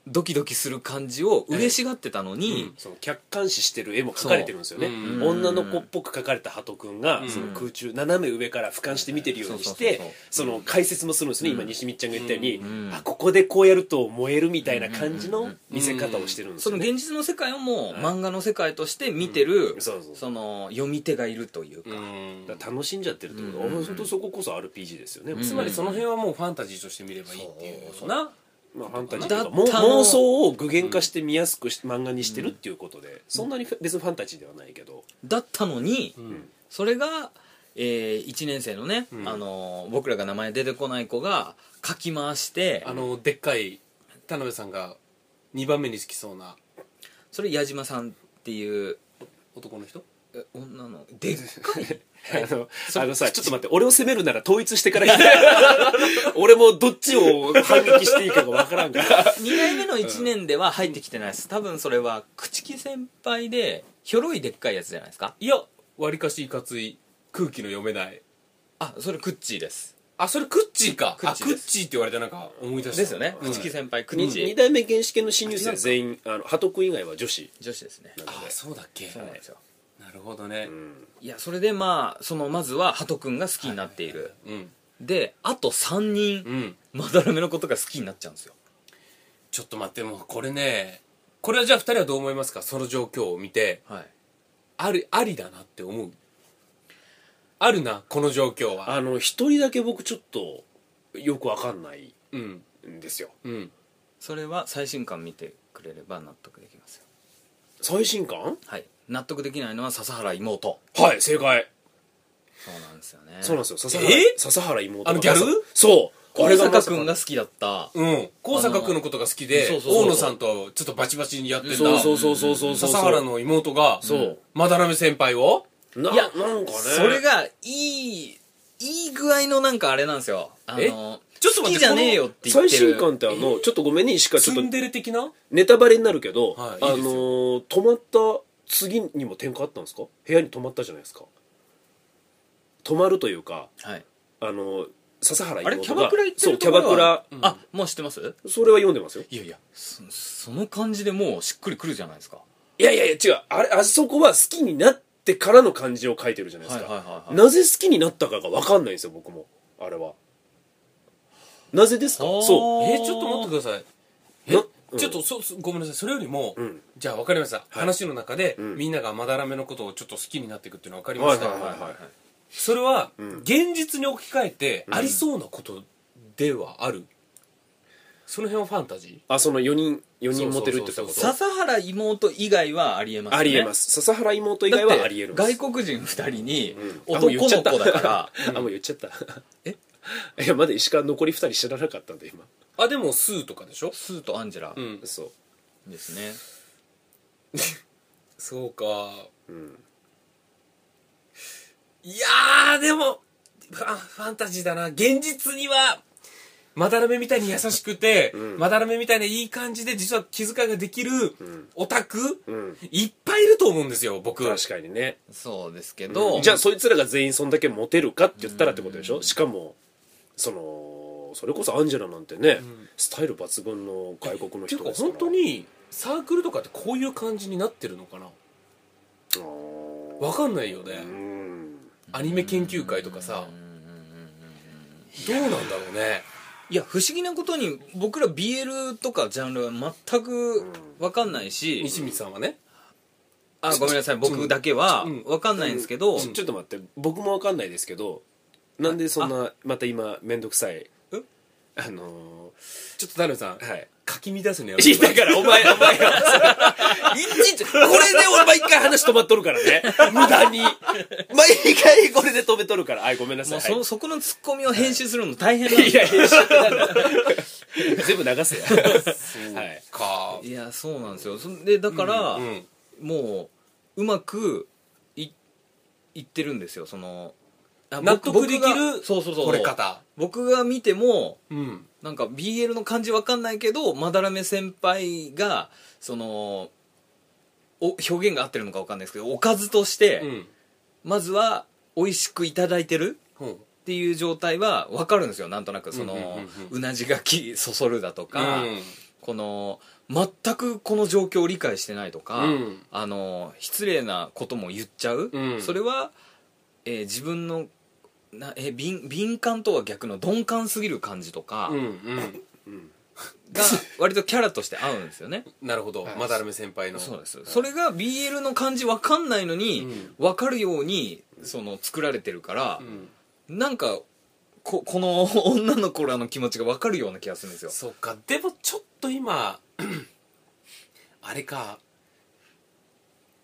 Speaker 3: ドキドキする感じを嬉しがってたのに、
Speaker 2: その客観視してる絵も描かれてるんですよね、女の子っぽく描かれた鳩くんが、
Speaker 1: うん。
Speaker 2: その空中斜め上から俯瞰して見てるようにしてその解説もするんですね、今西見ちゃんが言ったように、
Speaker 3: ん。
Speaker 2: あここでこうやると燃えるみたいな感じの見せ方をしてるんです
Speaker 3: その
Speaker 2: よね、
Speaker 3: 現実の世界をもう漫画の世界として見てる、
Speaker 2: うん。そうそう
Speaker 3: その読み手がいるというか、
Speaker 1: うん。
Speaker 2: だから楽しんじゃってるってこと。は、
Speaker 3: うん。
Speaker 2: 本当そここそ RPG ですよね、
Speaker 1: つまりその辺はもうファンタジーとして見ればいいっていう
Speaker 3: そう
Speaker 1: な
Speaker 2: まあ、ファンタジー
Speaker 3: だったの。
Speaker 2: も妄想を具現化して見やすくし、漫画にしてるっていうことでそんなに別にファンタジーではないけど、
Speaker 3: だったのに、
Speaker 1: ん。
Speaker 3: それが、え1年生のね、
Speaker 1: ん。
Speaker 3: あの僕らが名前出てこない子が書き回して
Speaker 1: あのでっかい田辺さんが2番目に好きそうな。
Speaker 3: それ矢島さんっていう
Speaker 1: 男の人？
Speaker 3: え女のでっかい。
Speaker 2: あのあのさちょっと待って。俺を責めるなら統一してから 俺もどっちを反撃していいかがわからんから。
Speaker 3: 2代目の1年では入ってきてないです。多分それは朽木先輩でひょろいでっかいやつじゃないですか。
Speaker 1: いやわりかしいかつい空気の読めない。
Speaker 3: あそれクッチーです。
Speaker 1: あそれクッチーか。
Speaker 3: クッチー
Speaker 1: クッチーって言われてなんか思い出した。
Speaker 3: ですよね。
Speaker 1: うん。
Speaker 3: 朽木先輩クッ
Speaker 2: 二
Speaker 3: チー。
Speaker 2: 二代目原始圏の新入生は全員あの鳩君以外は女子。
Speaker 3: 女子ですね。
Speaker 1: あそうだっけ。
Speaker 3: そうなんですよ。
Speaker 1: なるほどね。
Speaker 3: いやそれでまあそのまずは鳩くんが好きになっている、
Speaker 1: うん。
Speaker 3: であと3人、
Speaker 1: うん。
Speaker 3: まだらめのことが好きになっちゃうんですよ。
Speaker 1: ちょっと待ってもうこれねこれはじゃあ2人はどう思いますか？その状況を見て。
Speaker 3: はい。
Speaker 1: ありありだなって思う？あるなこの状況は。
Speaker 2: あの一人だけ僕ちょっとよくわかんない
Speaker 1: うん。
Speaker 2: んですよ。
Speaker 1: うん。
Speaker 3: それは最新刊見てくれれば納得できますよ。
Speaker 2: 最新刊？
Speaker 3: はい納得できないのは笹原妹。
Speaker 2: はい正解。
Speaker 3: そうなんですよね。
Speaker 2: そうなんですよ。笹原
Speaker 1: え？
Speaker 2: 笹原妹が。
Speaker 1: あのギャル？
Speaker 2: そう。
Speaker 3: 高
Speaker 2: あれがま
Speaker 3: 坂君が好きだった。
Speaker 1: うん。高坂君のことが好きで
Speaker 3: そうそうそう
Speaker 1: 大野さんとちょっとバチバチにやってた。
Speaker 2: そうそうそうそうそうそう。
Speaker 1: 笹原の妹が
Speaker 2: そう。
Speaker 1: まだらめ先輩を？
Speaker 2: ない
Speaker 3: や
Speaker 2: なんかね。
Speaker 3: それがいいいい具合のなんかあれなんですよ。あ
Speaker 1: え
Speaker 3: の
Speaker 1: ちょっと待って
Speaker 3: 好きじゃねえよって言ってる。
Speaker 2: 最新刊ってあのちょっとごめんね石川ちょっと
Speaker 1: ツンデレ的な？
Speaker 2: ネタバレになるけど、あの
Speaker 1: ですよ。
Speaker 2: ー泊まった次にも転換あったんですか？部屋に泊まったじゃないですか。泊まるというか
Speaker 3: はい。
Speaker 2: あの笹原
Speaker 3: あれ？
Speaker 2: 妹
Speaker 3: キャバクラ行って
Speaker 2: そうキャ
Speaker 3: るところは
Speaker 2: バクラ。
Speaker 3: あもう知ってます？
Speaker 2: それは読んでますよ。
Speaker 3: いやいやそその感じでもうしっくりくるじゃないですか。
Speaker 2: いやいやいや違う。あれあそこは好きになってからの感じを書いてるじゃないですか、
Speaker 3: はいはいはいはい。
Speaker 2: なぜ好きになったかが分かんないんですよ僕も。あれは。なぜですか？
Speaker 3: あー。
Speaker 2: そう。
Speaker 1: えーちょっと待ってください。え？ちょっとそそごめんなさい。それよりも、
Speaker 2: ん。
Speaker 1: じゃあ分かりました、話の中で、
Speaker 2: ん。
Speaker 1: みんながまだらめのことをちょっと好きになっていくっていうのは分かりました、
Speaker 2: はいはいはいはい。
Speaker 1: それは、現実に置き換えてありそうなことではある、その辺はファンタジ
Speaker 2: あその4人4人モテるって言ったこと？
Speaker 3: 笹原妹以外はありえますよね。
Speaker 2: ありえます。笹原妹以外はありえるんです。
Speaker 3: 外国人2人に
Speaker 2: あもう言っちゃった。
Speaker 3: 男の子だから
Speaker 2: あもう言っちゃった。
Speaker 3: え？
Speaker 2: いやまだ石川残り2人知らなかったんで今
Speaker 1: あでもスーとかでしょ？
Speaker 3: スーとアンジェラ。
Speaker 1: うん
Speaker 2: そう。
Speaker 3: ですね。
Speaker 1: そうか。
Speaker 2: うん。
Speaker 1: いやーでもファンファンタジーだな。現実にはまだらめみたいに優しくて、
Speaker 2: ん。
Speaker 1: まだらめみたいないい感じで実は気遣いができる
Speaker 2: ん。
Speaker 1: オタク、
Speaker 2: うん。
Speaker 1: いっぱいいると思うんですよ僕。
Speaker 2: 確かにね。
Speaker 3: そうですけど、
Speaker 2: じゃあそいつらが全員そんだけモテるかって言ったらってことでしょ？しかもそのそれこそアンジェラなんてね、スタイル抜群の外国の人ですから。
Speaker 1: 本当にサークルとかってこういう感じになってるのかな。わかんないよね、
Speaker 2: うん
Speaker 1: アニメ研究会とかさ。どうなんだろうね。
Speaker 3: いや不思議なことに僕ら BL とかジャンルは全く分かんないし、
Speaker 1: 西光さんはね。
Speaker 3: あごめんなさい。僕だけは
Speaker 1: うん。
Speaker 3: 分かんないんですけど、
Speaker 2: ちょちょっと待って。僕もわかんないですけどなんでそんなまた今面倒くさい
Speaker 1: え
Speaker 2: あの
Speaker 1: ちょっとダルさん
Speaker 2: ーはい。
Speaker 1: かき乱すのや
Speaker 2: いやだからお前お前がいちいちこれで俺毎回話止まっとるからね。無駄に。毎回これで止めとるから。あいごめんなさ
Speaker 3: も
Speaker 2: いうはい。
Speaker 3: そそこのツッコミを編集するの大変なん
Speaker 2: い。や編集全部流せよはい
Speaker 1: か。
Speaker 3: い。やそうなんですよ。そんでだから、
Speaker 1: うん
Speaker 3: もううまくいいってるんですよ。そのあ
Speaker 1: 納得できる
Speaker 3: そうそうそう。
Speaker 1: これ方。
Speaker 3: 僕が見ても
Speaker 1: うん。
Speaker 3: なんか BL の感じわかんないけどまだらめ先輩がそのお表現が合ってるのかわかんないですけどおかずとして、
Speaker 1: うん。
Speaker 3: まずは美味しくいただいてる
Speaker 1: う。ん
Speaker 3: っていう状態は分かるんですよ。なんとなくその、
Speaker 1: う
Speaker 3: なじがきそそるだとか、
Speaker 1: うん。
Speaker 3: この全くこの状況を理解してないとか、
Speaker 1: うん。
Speaker 3: あの失礼なことも言っちゃう、
Speaker 1: うん。
Speaker 3: それは、えー自分のなえー敏敏感とは逆の鈍感すぎる感じとか
Speaker 1: うんうん
Speaker 3: が割とキャラとして合うんですよね。
Speaker 1: なるほど。まだらめ先輩の。
Speaker 3: そうです。それが BL の感じ分かんないのに、分かるようにその作られてるから
Speaker 1: う、ん。
Speaker 3: なんかここの女の子らの気持ちが分かるような気がするんですよ。
Speaker 1: そっか。でもちょっと今 あれか。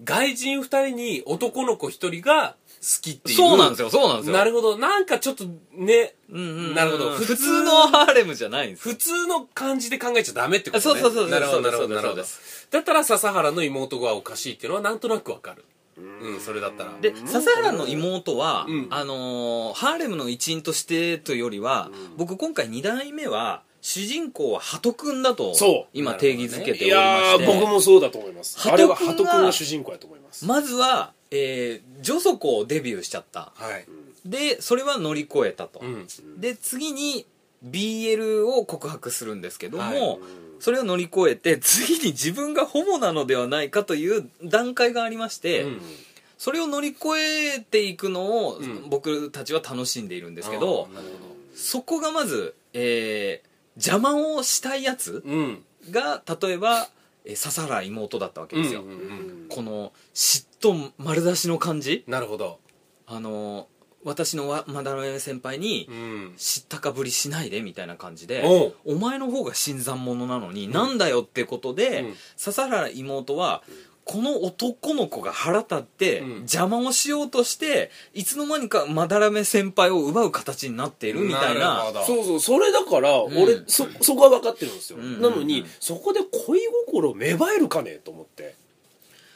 Speaker 1: 外人2人に男の子1人が好きっていう。
Speaker 3: そうなんですよそうなんですよ。
Speaker 1: なるほど。なんかちょっとね
Speaker 3: うんうん。うん
Speaker 1: なるほど。
Speaker 3: 普通のハーレムじゃないんですよ
Speaker 1: 普通の感じで考えちゃダメってことね。
Speaker 3: あそうそうそう
Speaker 1: なるほどなるほどなるほど。だったら笹原の妹がおかしいっていうのはなんとなくわかる。うん。それだったら。
Speaker 3: で笹原の妹は、
Speaker 1: うん。
Speaker 3: あのーハーレムの一員としてというよりは、僕今回2代目は主人公は鳩くんだと
Speaker 2: そう。
Speaker 3: 今定義づけてお
Speaker 2: い
Speaker 3: りま
Speaker 2: や
Speaker 3: して。
Speaker 2: ー僕もそうだと思います。あれは
Speaker 3: 鳩君が
Speaker 2: 鳩君が主人公やと思います。
Speaker 3: まずは、えー、女祖子をデビューしちゃった。
Speaker 1: はい。
Speaker 3: でそれは乗り越えたと、
Speaker 1: うん。
Speaker 3: で次に BL を告白するんですけども、
Speaker 1: はい。
Speaker 3: それを乗り越えて次に自分がホモなのではないかという段階がありまして、
Speaker 1: うん。
Speaker 3: それを乗り越えていくのを、
Speaker 1: ん。
Speaker 3: 僕たちは楽しんでいるんですけどそこがまず、えー邪魔をしたいやつが例えば、えー笹原妹だったわけですよ、この嫉妬丸出しの感じ？
Speaker 1: なるほど。
Speaker 3: あの私のわまだらめ先輩に
Speaker 1: うん。
Speaker 3: 知ったかぶりしないでみたいな感じで
Speaker 1: お
Speaker 3: 前の方が新参者なのに、なんだよってことで、
Speaker 1: うん。
Speaker 3: 笹原妹はこの男の子が腹立って、
Speaker 1: うん。
Speaker 3: 邪魔をしようとしていつの間にかまだらめ先輩を奪う形になっているみたいな。
Speaker 2: そうそうそれだから
Speaker 3: ん。
Speaker 2: 俺、そそこは分かってるんですよ、
Speaker 3: ん。
Speaker 2: なのにそこで恋心芽生えるかね？と思って。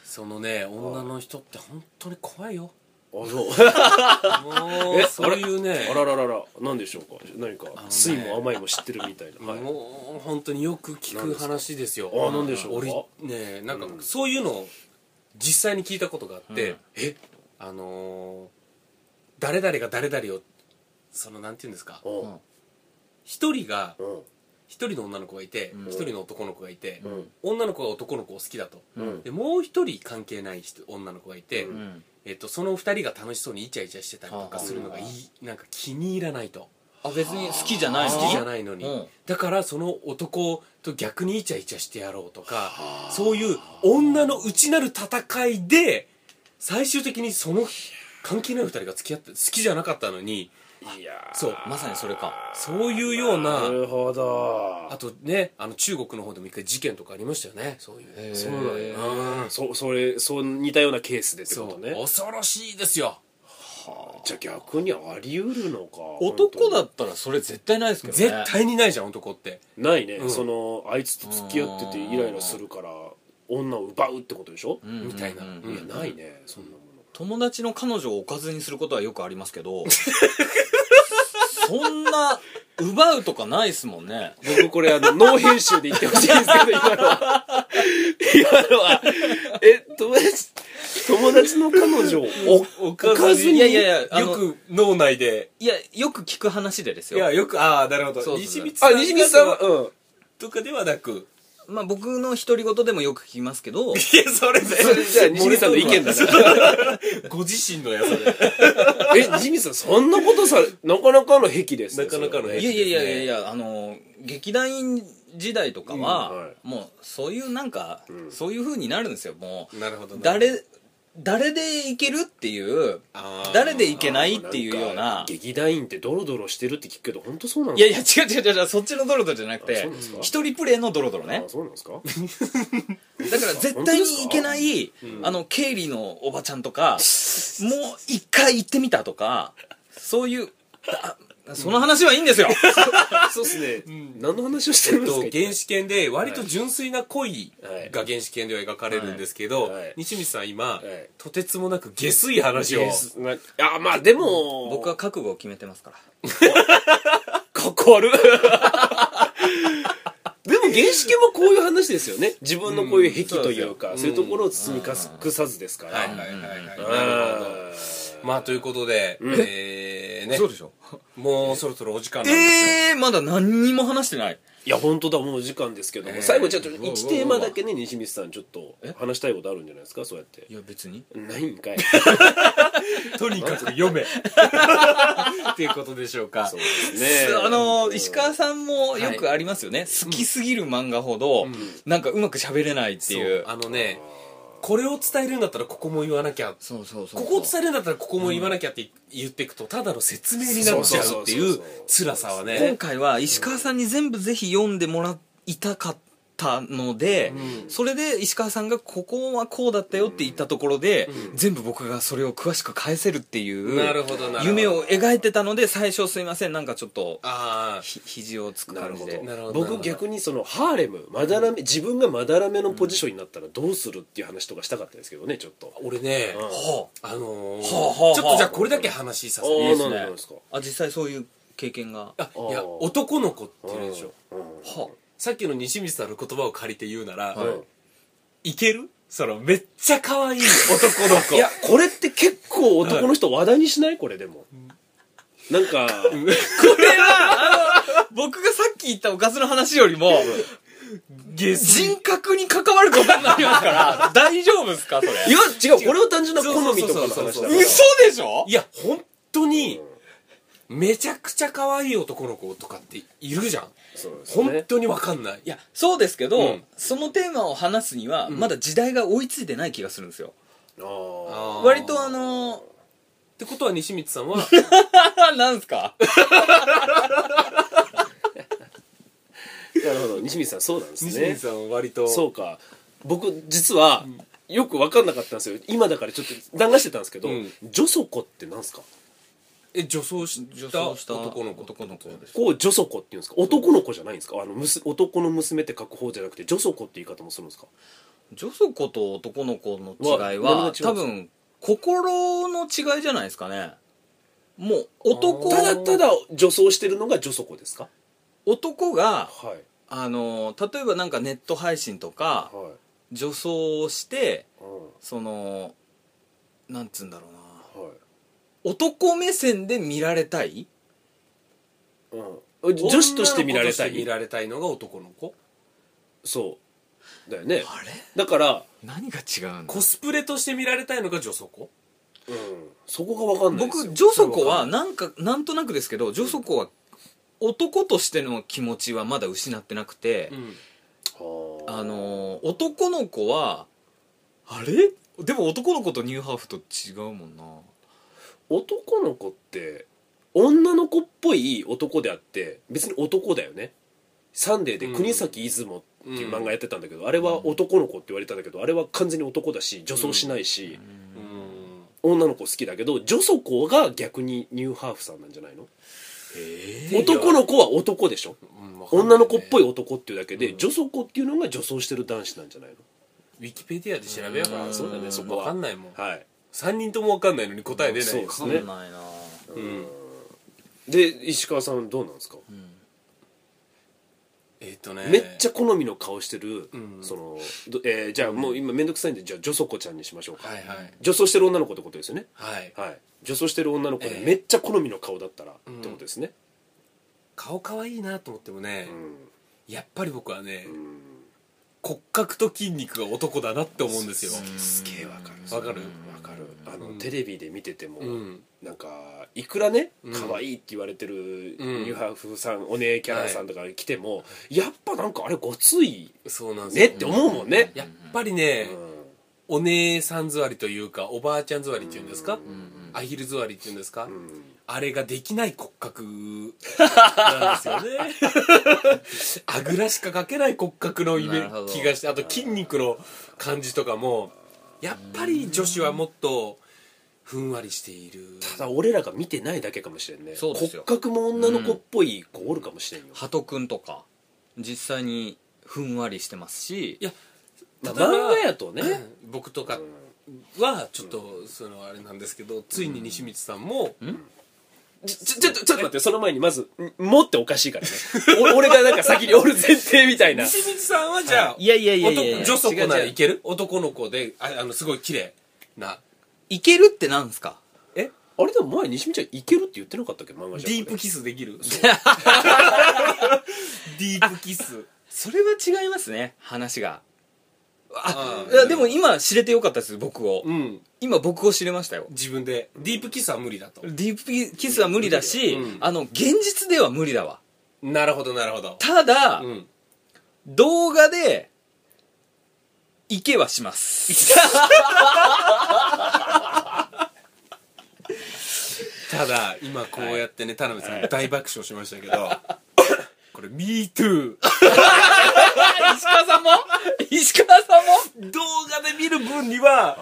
Speaker 1: そのね女の人って本当に怖いよ
Speaker 2: あそう。
Speaker 1: もうそういうね。
Speaker 2: あらららら。何でしょうか？何か酸いも甘いも知ってるみたいな、はい、
Speaker 1: もう本当によく聞く話ですよ。
Speaker 2: あ何でしょうか？
Speaker 1: 俺ねなんかそういうのを実際に聞いたことがあって、
Speaker 3: うん。
Speaker 1: え？あのー誰々が誰々をそのなんていうんですか？
Speaker 2: うん
Speaker 3: うん。
Speaker 1: 一人が
Speaker 2: うん。
Speaker 1: 一人の女の子がいて
Speaker 3: うん。
Speaker 1: 一、人の男の子がいて、
Speaker 2: うん。
Speaker 1: 女の子が男の子を好きだと、
Speaker 2: うん。
Speaker 1: でもう一人関係ない人女の子がいて、
Speaker 3: うん
Speaker 1: えっと、その二人が楽しそうにイチャイチャしてたりとかするのがいいなんか気に入らないと。
Speaker 3: あ別に好きじゃないの？
Speaker 1: 好きじゃないのに、
Speaker 3: うん。
Speaker 1: だからその男と逆にイチャイチャしてやろうとかそういう女の内なる戦いで最終的にその関係ない二人が付き合って好きじゃなかったのに
Speaker 2: いやー。
Speaker 1: そう
Speaker 3: まさにそれか。
Speaker 1: そういうような
Speaker 2: なるほど。
Speaker 1: あとねあの中国の方でも一回事件とかありましたよね。そういう。
Speaker 2: そうなんや。
Speaker 3: へ
Speaker 2: うんそそれそう似たようなケースでってことね。
Speaker 1: 恐ろしいですよ。
Speaker 2: じゃあ逆にあり得るのか
Speaker 3: 男だ
Speaker 2: 本
Speaker 3: ったらそれ絶対ないですけどね。
Speaker 1: 絶対にないじゃん男って。
Speaker 2: ないね、
Speaker 1: うん。
Speaker 2: そのあいつと付き合っててイライラするから女を奪うってことでしょ、
Speaker 3: うん。
Speaker 1: みたいな。
Speaker 3: うん。
Speaker 2: いやないねそんなもの。
Speaker 3: 友達の彼女をおかずにすることはよくありますけど そんな奪うとかないっすもんね。
Speaker 2: 僕これあのノー編集で言ってほしいんですけど今のは。今のは。え友達友達の彼女をお
Speaker 1: おか
Speaker 2: ずに？
Speaker 3: いやいやいや
Speaker 1: よく脳内で。
Speaker 3: いやよく聞く話でですよ。
Speaker 1: いやよくああなるほど。
Speaker 3: そうそう
Speaker 1: 西光さん
Speaker 2: あ西光さんはうん。
Speaker 1: とかではなく
Speaker 3: まあ僕の独り言でもよく聞きますけど
Speaker 1: いやそれ
Speaker 2: それじゃあ西光さんの意見だな
Speaker 1: ご自身のやつで。
Speaker 2: え西光さんそんなことさなかなかの癖ですね
Speaker 1: なかなかの
Speaker 2: それはね。
Speaker 3: いやいやいやいやあの劇団員時代とかは、
Speaker 2: うんはい
Speaker 3: もうそういうなんか、
Speaker 2: ん
Speaker 3: そういう風になるんですよもう
Speaker 1: なるほど
Speaker 3: 誰誰でいけるっていう誰でいけないっていうような。
Speaker 2: 劇団員ってドロドロしてるって聞くけど本当そうなんで
Speaker 3: いやいや違う違う違うそっちのドロドロじゃなく
Speaker 2: あ
Speaker 3: て一人プレイのドロドロね。
Speaker 2: あそうなんですか？
Speaker 3: だから絶対にいけないあの経理のおばちゃんとかもう一回行ってみたとかそういうあその話はいいんですよ。
Speaker 2: そうですね、何の話をしてるんですか
Speaker 1: と原始圏で割と純粋な恋
Speaker 2: はい。
Speaker 1: が原始圏では描かれるんですけど、
Speaker 2: はい。
Speaker 1: 西光さん今、
Speaker 2: い。
Speaker 1: とてつもなく下水話を。
Speaker 2: イエスないやまあでも
Speaker 3: 僕は覚悟を決めてますから。
Speaker 2: かっこ悪い。でも原始系もこういう話ですよね。自分のこういう癖というか、
Speaker 1: うん。
Speaker 2: そういうところを包み隠さずですから、
Speaker 1: はいはいはいはい、
Speaker 3: うん。
Speaker 1: なるほど。まあということで、えーね。
Speaker 3: そうでしょ？
Speaker 1: もうそろそろお時間なんですよ、
Speaker 3: ええー、まだ何にも話してない。
Speaker 2: いや本当だもう時間ですけども、
Speaker 1: えー。
Speaker 2: 最後ちょっと1テーマだけね西光さんちょっと話したいことあるんじゃないですかそうやって。
Speaker 3: いや別に。
Speaker 2: ないんかい。
Speaker 1: とにかく読め。っていうことでしょうか。
Speaker 2: そうですね。
Speaker 3: あの石川さんもよくありますよね、好きすぎる漫画ほど、なんかうまく喋れないっていう。
Speaker 1: あのねこれを伝えるんだったらここも言わなきゃ。
Speaker 3: そうそうそう
Speaker 1: ここを伝えるんだったらここも言わなきゃって言っていくとただの説明になっちゃうっていう辛さは
Speaker 3: 今
Speaker 1: ね
Speaker 3: 回は石川さんに全部ぜひ読んでもらいたかったので、
Speaker 1: うん。
Speaker 3: それで石川さんがここはこうだったよって言ったところで、全部僕がそれを詳しく返せるっていう夢を描いてたので最初すいません。なんかちょっと
Speaker 1: ああ
Speaker 3: ひ肘をつく
Speaker 2: なるほ
Speaker 3: 感じで
Speaker 2: 僕逆にそのハーレムまだらめ自分がまだらめのポジションになったらどうするっていう話とかしたかったですけどねちょっと。
Speaker 1: 俺ね、
Speaker 2: うん。
Speaker 3: は
Speaker 1: あのー
Speaker 3: はあはあ
Speaker 1: ちょっとじゃあこれだけ話させて
Speaker 3: いいですねあ実際そういう経験が？は
Speaker 1: あいや男の子って言うでしょ。
Speaker 2: うん
Speaker 1: さっきの西光さんの言葉を借りて言うなら、
Speaker 3: はい。
Speaker 1: い、ける？そのめっちゃ可愛い男の子。
Speaker 2: いやこれって結構男の人話題にしない？これでも。なんか
Speaker 3: これはあの僕がさっき言ったおかずの話よりも人格に関わることになりますから 大丈夫ですか？それ。
Speaker 2: いや違うこれは単純な好みとかの話だから。
Speaker 3: 嘘でしょ？
Speaker 1: いや本当にめちゃくちゃ可愛い男の子とかっているじゃん。
Speaker 2: そうですね。
Speaker 1: 本当に分かんない。
Speaker 3: いやそうですけど、
Speaker 1: うん。
Speaker 3: そのテーマを話すには、まだ時代が追いついてない気がするんですよ。
Speaker 2: あー。
Speaker 1: あー
Speaker 3: 割とあの
Speaker 1: ってことは西光さんは？
Speaker 3: ー、なんすか？
Speaker 2: なるほど。西光さんそうなんですね。
Speaker 1: 西光さんは割と。
Speaker 2: そうか。僕実はよく分かんなかったんですよ。今だからちょっと談話してたんですけど
Speaker 1: うん。
Speaker 2: 女祖子ってなんですか？
Speaker 1: え女装した男の子。
Speaker 3: 男の子です。
Speaker 2: こう女祖子って言うんですか？男の子じゃないんですか？あのむす男の娘って書く方じゃなくて女祖子って言い方もするんですか？
Speaker 3: 女祖子と男の子の違いは多分心の違いじゃないですかね。もう男
Speaker 2: ただただ女装してるのが女装ですか？
Speaker 3: 男が
Speaker 2: はい。
Speaker 3: あの例えばなんかネット配信とか
Speaker 2: はい。
Speaker 3: 女装をして
Speaker 2: う
Speaker 3: そのなんつうんだろうな。
Speaker 2: んはい
Speaker 3: 男目線で見られたい？
Speaker 2: うん、女子として見られた
Speaker 1: 女の子として見
Speaker 2: い
Speaker 1: られたいのが男の子？
Speaker 2: そう。だよね。
Speaker 3: あれ？
Speaker 2: だから、
Speaker 3: 何が違うんだ
Speaker 1: コスプレとして見られたいのが女装子。
Speaker 2: うん、そこが分かんないですよ。
Speaker 3: 僕女祖子はなんかなんとなくですけど女祖子は男としての気持ちはまだ失ってなくて、
Speaker 1: うん。
Speaker 2: は
Speaker 3: あのー。男の子はあれ？でも男の子とニューハーフと違うもんな
Speaker 2: 男の子って女の子っぽい男であって別に男だよね。サンデーで国崎出雲っていう漫画やってたんだけど、あれは男の子って言われたんだけどあれは完全に男だし女装しないし、
Speaker 1: うん。
Speaker 2: 女の子好きだけど女祖子が逆にニューハーフさんなんじゃないの？
Speaker 3: え
Speaker 2: 男の子は男でしょ？
Speaker 1: うん
Speaker 2: 女の子っぽい男っていうだけで、女祖子っていうのが女装してる男子なんじゃない
Speaker 1: ウィキペディアで調べようか
Speaker 3: う
Speaker 1: なん。
Speaker 2: そうだね。そこは
Speaker 1: わかんないもん。
Speaker 2: のはい
Speaker 1: 3人ともわかんないのに答え出ない
Speaker 2: そうですね。
Speaker 3: 分かんないな。
Speaker 1: うん。
Speaker 2: で石川さんどうなんですか、
Speaker 1: えっとね。
Speaker 2: めっちゃ好みの顔してる、
Speaker 1: うん。
Speaker 2: そのどえーじゃあもう今面倒くさいんでじゃあ女祖子ちゃんにしましょうか、
Speaker 1: はいはい。
Speaker 2: 女装してる女の子ってことですよね？
Speaker 1: はい。
Speaker 2: はい。女装してる女の子で
Speaker 1: ええ
Speaker 2: めっちゃ好みの顔だったら
Speaker 1: うん
Speaker 2: ってことですね。
Speaker 1: 顔可愛いなと思ってもね
Speaker 2: うん、
Speaker 1: やっぱり僕はね
Speaker 2: うん
Speaker 1: 骨格と筋肉が男だなって思うんですよ。
Speaker 2: すげえわかる。
Speaker 1: わかる？
Speaker 2: わかる。あの、
Speaker 1: うん
Speaker 2: テレビで見てても、
Speaker 1: うん。
Speaker 2: なんかいくらね
Speaker 1: うん。
Speaker 2: 可愛いって言われてる
Speaker 1: うん。
Speaker 2: ニューハーフさんお姉キャラさんとか来ても、やっぱなんかあれごつい
Speaker 1: そうなんですよ。
Speaker 2: ねって思うもんね、
Speaker 1: やっぱりね
Speaker 2: うん。
Speaker 1: お姉さん座りというかおばあちゃん座りっていうんですか？アヒル座りっていうんですか？
Speaker 2: うん
Speaker 1: あれができない骨格なんですよね。あぐらしかかけない骨格のイメ気がしてあと筋肉の感じとかもやっぱり女子はもっとふんわりしている。
Speaker 2: ただ俺らが見てないだけかもしれんね。
Speaker 3: そうですよ。
Speaker 2: 骨格も女の子っぽい子おるかもしれんよ、
Speaker 3: 鳩くんとか。実際にふんわりしてますし。
Speaker 1: いや
Speaker 2: まあ、
Speaker 1: 例えば
Speaker 2: 漫画やとね、
Speaker 1: 僕とかはちょっとそのあれなんですけどついに西光さんも
Speaker 2: ちょちょっとちょっと待ってその前にまず「も」っておかしいからね。お 俺がなんか先におる前提みたいな。
Speaker 1: 西光さんはじゃあ
Speaker 3: いやいやいやいやい
Speaker 1: 女祖子ならいける？男の子でああのすごい綺麗な。い
Speaker 3: けるってなんですか？
Speaker 1: え？
Speaker 2: あれでも前西見ちゃんいけるって言ってなかったっけ？漫画じゃ
Speaker 1: ディープキスできる。ディープキス。
Speaker 3: それは違いますね話が。
Speaker 1: あ
Speaker 3: いやでも今知れてよかったです僕を。
Speaker 1: うん
Speaker 3: 今僕を知れましたよ。
Speaker 1: 自分で。ディープキスは無理だと。
Speaker 3: ディープキスは無理だし、
Speaker 1: うん。
Speaker 3: あの現実では無理だわ。
Speaker 1: なるほどなるほど。
Speaker 3: ただ、
Speaker 1: うん。
Speaker 3: 動画でいけはします。
Speaker 1: ただ今こうやってね田辺さん大爆笑しましたけど これ MeToo
Speaker 3: 石川さんも？石川さんも？
Speaker 1: 動画で見る分には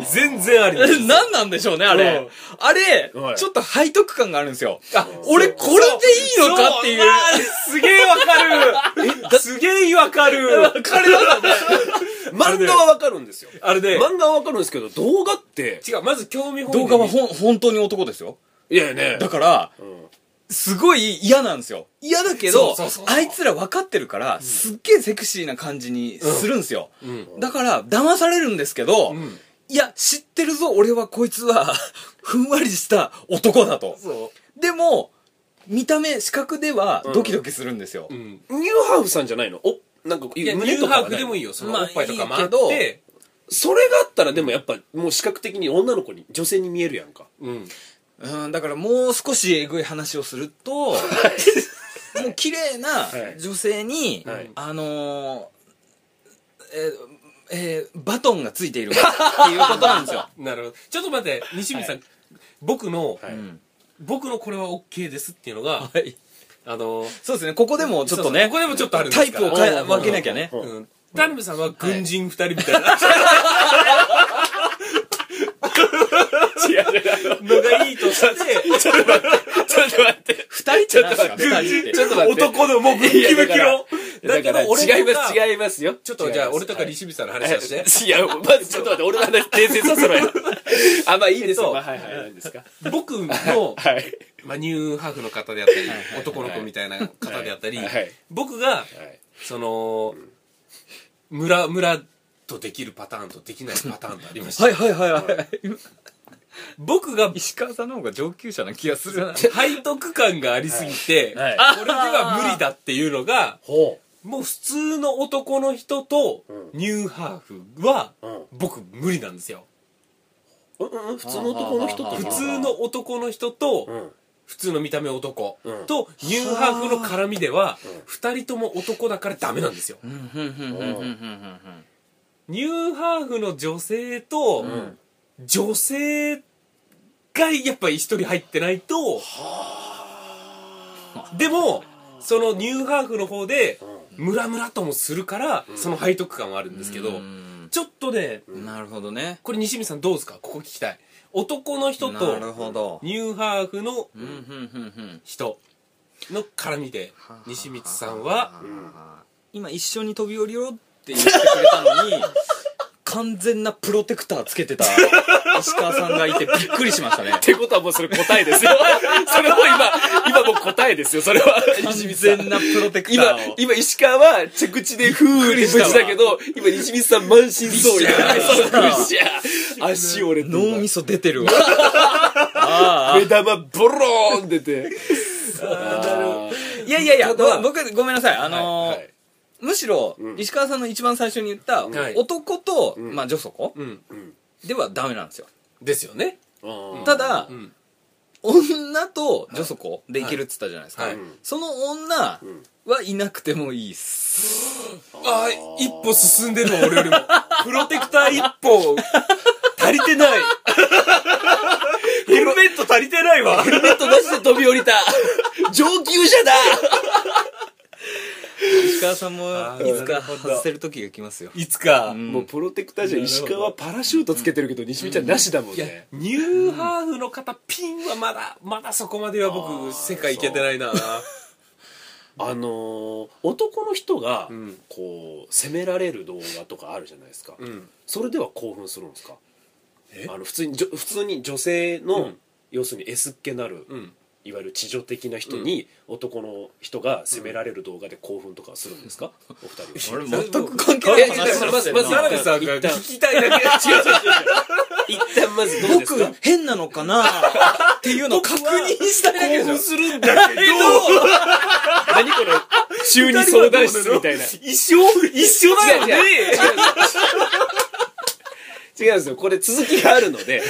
Speaker 1: 全然あり。で す
Speaker 3: 何なんでしょうねあれ、
Speaker 1: うん。
Speaker 3: あれ、
Speaker 2: はい。
Speaker 3: ちょっと背徳感があるんですよ。
Speaker 1: あ
Speaker 3: 俺これでいいのかっていう。
Speaker 1: すげえわかる。すげえわかる。
Speaker 3: わかりますよね
Speaker 2: 漫画はわかる。んですよ
Speaker 1: あれで
Speaker 2: 漫画はわかるんですけど動画って
Speaker 1: 違う。まず興味本位
Speaker 3: 動
Speaker 1: で
Speaker 3: 画は本当に男ですよ。
Speaker 2: いやね。
Speaker 3: だから
Speaker 2: うん。
Speaker 3: すごい嫌なんですよ。嫌だけどあいつら分かってるから、すっげえセクシーな感じにするんですよ、
Speaker 1: うん。
Speaker 3: だから騙されるんですけど、
Speaker 1: ん
Speaker 3: いや知ってるぞ俺はこいつは。ふんわりした男だと。
Speaker 1: そ
Speaker 3: でも見た目視覚ではドキドキするんですよ、
Speaker 1: ううん。
Speaker 2: ニューハーフさんじゃないの？おなんか
Speaker 1: いやニュー
Speaker 2: 胸とかはない
Speaker 1: ハーフでもいいよその
Speaker 3: まあ
Speaker 1: おっぱいとかもあっ
Speaker 3: いいけど。
Speaker 1: て
Speaker 2: それがあったらでもやっぱもう視覚的に女の子に女性に見えるやんか。
Speaker 1: うん。
Speaker 3: うん、だからもう少しえぐい話をすると もう綺麗な
Speaker 2: はい。
Speaker 3: 女性に、
Speaker 2: はい。
Speaker 3: あのーえーえーバトンがついているっていうことなんですよ、
Speaker 1: なるほど。ちょっと待って西光さん。僕の
Speaker 2: はい。
Speaker 3: うん
Speaker 1: 僕のこれは OK ですっていうのが
Speaker 3: はい、
Speaker 1: あの
Speaker 3: そうですね。ここでもちょっとね
Speaker 1: ここでもちょっとあるんです
Speaker 3: タイプを変え
Speaker 2: うん。
Speaker 3: 分けなきゃね。
Speaker 2: うん。
Speaker 1: うん。田辺さんは軍人二人みたいな。
Speaker 2: 違う違う
Speaker 1: の がいいとして
Speaker 2: ちょっと待って。ちょっと待って。
Speaker 3: 二人ってなんですか？二人って。
Speaker 2: ちょっと待って。
Speaker 1: 男のもうムッキムキの。だけど俺
Speaker 2: 違います違いますよ。
Speaker 1: ちょっとじゃあ俺とか
Speaker 2: リ
Speaker 1: 西見さんの話をして、
Speaker 2: いやまずちょっと待って俺の話訂正させろよ。あまあいいですよ、
Speaker 1: えっと
Speaker 2: まあはいはい何ですか？
Speaker 1: 僕の、
Speaker 2: はい。
Speaker 1: まあ、ニューハーフの方であったり、男の子みたいな方であったり、僕が
Speaker 2: はい。
Speaker 1: その村村とできるパターンとできないパターンとありまして、
Speaker 3: はいはいはいはい
Speaker 1: 僕が
Speaker 3: 石川さんの方が上級者な気がする。な
Speaker 1: 背徳感がありすぎて、
Speaker 2: はい。
Speaker 1: これでは無理だっていうのが
Speaker 2: ほ
Speaker 1: もう普通の男の人と
Speaker 2: うん。
Speaker 1: ニューハーフは僕無理なんですよ。
Speaker 2: うんうん普通の男の人と
Speaker 1: 普通の男の人と
Speaker 2: うん。
Speaker 1: 普通の見た目男
Speaker 2: うん。
Speaker 1: とニューハーフの絡みでは
Speaker 2: うん。
Speaker 1: 二人とも男だからダメなんですよ。ニューハーフの女性と
Speaker 2: ん。
Speaker 1: 女性がやっぱり一人入ってないとでもそのニューハーフの方でムラムラともするからその背徳感はあるんですけど
Speaker 3: うん。
Speaker 1: ちょっとね
Speaker 3: なるほどね。
Speaker 1: これ西見さんどうですか？ここ聞きたい。男の人とニューハーフの人の絡みで西光さんは
Speaker 3: 今一緒に飛び降りろって言ってくれたのに 完全なプロテクターつけてた 石川さんがいてびっくりしましたね。
Speaker 2: ってことはもうそれ答えですよ。それも今今もう答えですよそれは。
Speaker 3: 完全なプロテクタ
Speaker 2: 今
Speaker 3: ーを。
Speaker 2: 今石川は着地でふーって無事だけど今西光さん満身創痍。足折れてる
Speaker 3: 脳みそ出てるわ。あ
Speaker 2: 目玉ボローン出て。
Speaker 3: いやいやいや僕ごめんなさい。あのー
Speaker 2: はいはい
Speaker 3: むしろ、
Speaker 2: ん。
Speaker 3: 石川さんの一番最初に言った、
Speaker 1: はい。
Speaker 3: 男と、
Speaker 2: ん。
Speaker 3: まあ女底
Speaker 1: うん。
Speaker 3: ではダメなんですよ。
Speaker 1: ですよね。
Speaker 2: ー。
Speaker 3: ただ、
Speaker 1: うん。
Speaker 3: 女と女底でいけるっつったじゃないですか、
Speaker 1: はい。
Speaker 3: その女はいなくてもいいっす、
Speaker 1: あー。一歩進んでるわ俺よりも。プロテクター一歩。足りてない。ヘルメット足りてないわ。
Speaker 2: ヘルメットなしで飛び降りた。上級者だ。
Speaker 3: 石川さんもいつか外せる時が来ますよ。
Speaker 1: いつか、
Speaker 3: ん。
Speaker 2: もうプロテクターじゃ石川はパラシュートつけてるけど西見ちゃんなしだもんね。
Speaker 1: ニューハーフの方ピンはまだまだそこまでは僕世界行けてないな。
Speaker 2: あのー男の人が
Speaker 1: ん。
Speaker 2: こう責められる動画とかあるじゃないですか、
Speaker 1: うん。
Speaker 2: それでは興奮するんですか？
Speaker 1: え？
Speaker 2: あの普通に普通に女性の、
Speaker 1: うん。
Speaker 2: 要するに S っ気なる、
Speaker 1: うん
Speaker 2: いわゆる地女的な人に男の人が責められる動画で興奮とかするんですか、お二人。は
Speaker 3: 俺全く関係ない。話
Speaker 2: まずまず
Speaker 1: 田辺さんが聞きたいだけ
Speaker 2: 違う違う違う一旦まずどうですか？
Speaker 3: 僕変なのかな？っていうのを確認したいだけでしょ
Speaker 1: するんだけど。
Speaker 2: 何この中二相談室みたいな。
Speaker 1: 一緒？一緒だよね
Speaker 2: 違うんですよ。これ続きがあるので。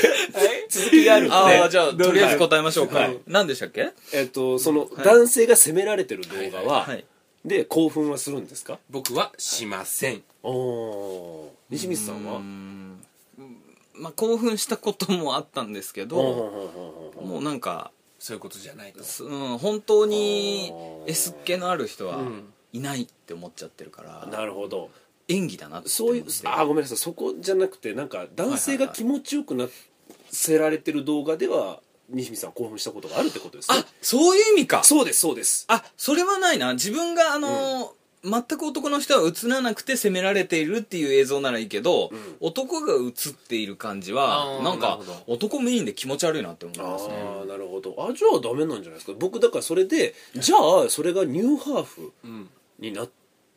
Speaker 2: 続きがあるので。
Speaker 3: ああじゃあとりあえず答えましょうか、
Speaker 2: はい。
Speaker 3: 何でしたっけ？
Speaker 2: えっとその男性が責められてる動画は
Speaker 3: はい。
Speaker 2: で興奮はするんですか？
Speaker 1: 僕はしません。
Speaker 2: おおー。西光さんは？
Speaker 3: まあ興奮したこともあったんですけどもうなんか
Speaker 1: そういうことじゃないと。
Speaker 3: すうん、本当に
Speaker 2: あー。
Speaker 3: S っ気のある人は
Speaker 1: うん。
Speaker 3: いないって思っちゃってるから、
Speaker 2: なるほど
Speaker 3: 演技だなって
Speaker 2: そういうあごめんなさい。そこじゃなくてなんか男性が気持ちよくなせられてる動画では西見さん興奮したことがあるってことですね。
Speaker 3: あそういう意味か。
Speaker 2: そうですそうです。
Speaker 3: あそれはないな。自分があのー全く男の人は映らなくて責められているっていう映像ならいいけど、男が映っている感じはなんか男メインで気持ち悪いなって思いますね。
Speaker 2: ああなるほど。あじゃあダメなんじゃないですか。僕だからそれでじゃあそれがニューハーフ
Speaker 1: うん。
Speaker 2: になっ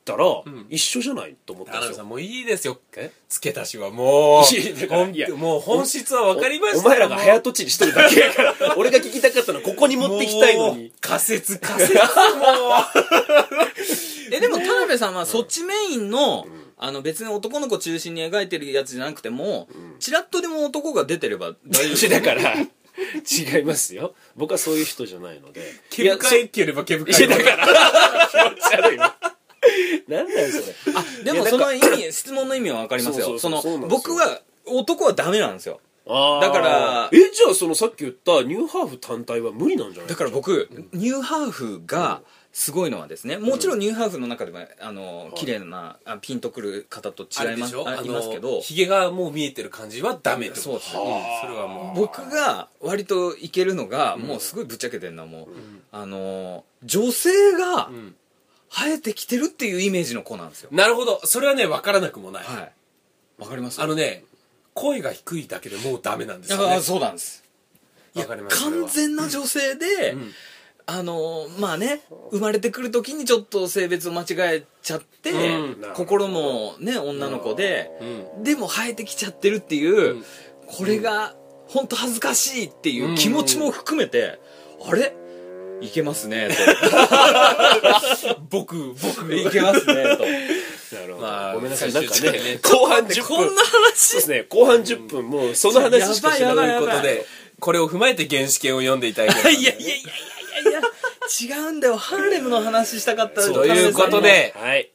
Speaker 2: たら
Speaker 1: ん。
Speaker 2: 一緒じゃないと思ったんですよ。
Speaker 1: 田辺さんもういいですよ。付け足しはもう。
Speaker 2: いやだから
Speaker 1: ほん
Speaker 2: いや
Speaker 1: もう本質は分かりました
Speaker 2: おお前らが早とちりしとるだけやから 俺が聞きたかったのはここに持ってきたいの
Speaker 1: もう
Speaker 2: に
Speaker 1: 仮説仮説も
Speaker 3: えでも田辺さんはそっちメインの、あの別に男の子中心に描いてるやつじゃなくても、ちらっとでも男が出てれば大丈夫。
Speaker 2: だから違いますよ。僕はそういう人じゃないので。
Speaker 1: 毛深いって言えば毛深い
Speaker 2: いやだから気持ち悪いな なんだよそれ。
Speaker 3: でもその意味 質問の意味は分かりますよ。
Speaker 2: そ
Speaker 3: の僕は男はダメなんですよ。だから
Speaker 2: えじゃあそのさっき言ったニューハーフ単体は無理なんじゃない？
Speaker 3: だから僕ニューハーフがすごいのはですねもちろんニューハーフの中でもあの綺麗なあピンとくる方と
Speaker 1: あ
Speaker 3: 違いま
Speaker 1: すあ
Speaker 3: あいますけど。
Speaker 1: のひげがもう見えてる感じはダメってこと。
Speaker 3: そうです
Speaker 1: それはもう。
Speaker 3: 僕が割といけるのがもうすごいぶっちゃけてるのはもうあの女性が
Speaker 1: ん
Speaker 3: 生えてきてるっていうイメージの子なんですよ。
Speaker 1: なるほど。それはね分からなくもない、
Speaker 3: はい。わかります？
Speaker 1: あのね声が低いだけでもうダメなんですよね。
Speaker 3: あそうなんです。いや
Speaker 1: わかりますそれは
Speaker 3: 完全な女性で、
Speaker 1: ん。
Speaker 3: あのまあね生まれてくる時にちょっと性別を間違えちゃって、
Speaker 1: うん。
Speaker 3: 心もね女の子で、
Speaker 1: う
Speaker 3: でも生えてきちゃってるっていう、
Speaker 1: うん。
Speaker 3: これが本当恥ずかしいっていう気持ちも含めて、あれ？いけますね
Speaker 1: 僕 僕。
Speaker 3: といけますねと。
Speaker 2: なるほど、
Speaker 1: まあ
Speaker 2: ごめんなさい。
Speaker 1: 最
Speaker 2: なんかね後半10分。
Speaker 3: こんな
Speaker 2: そうですね後半10分もうその話しかしない
Speaker 1: ということでこれを踏まえて原始圏を読んでいただければ。
Speaker 3: いやいやいやいやいやいや違うんだよ。ハーレムの話したかった
Speaker 1: ということで
Speaker 2: はい。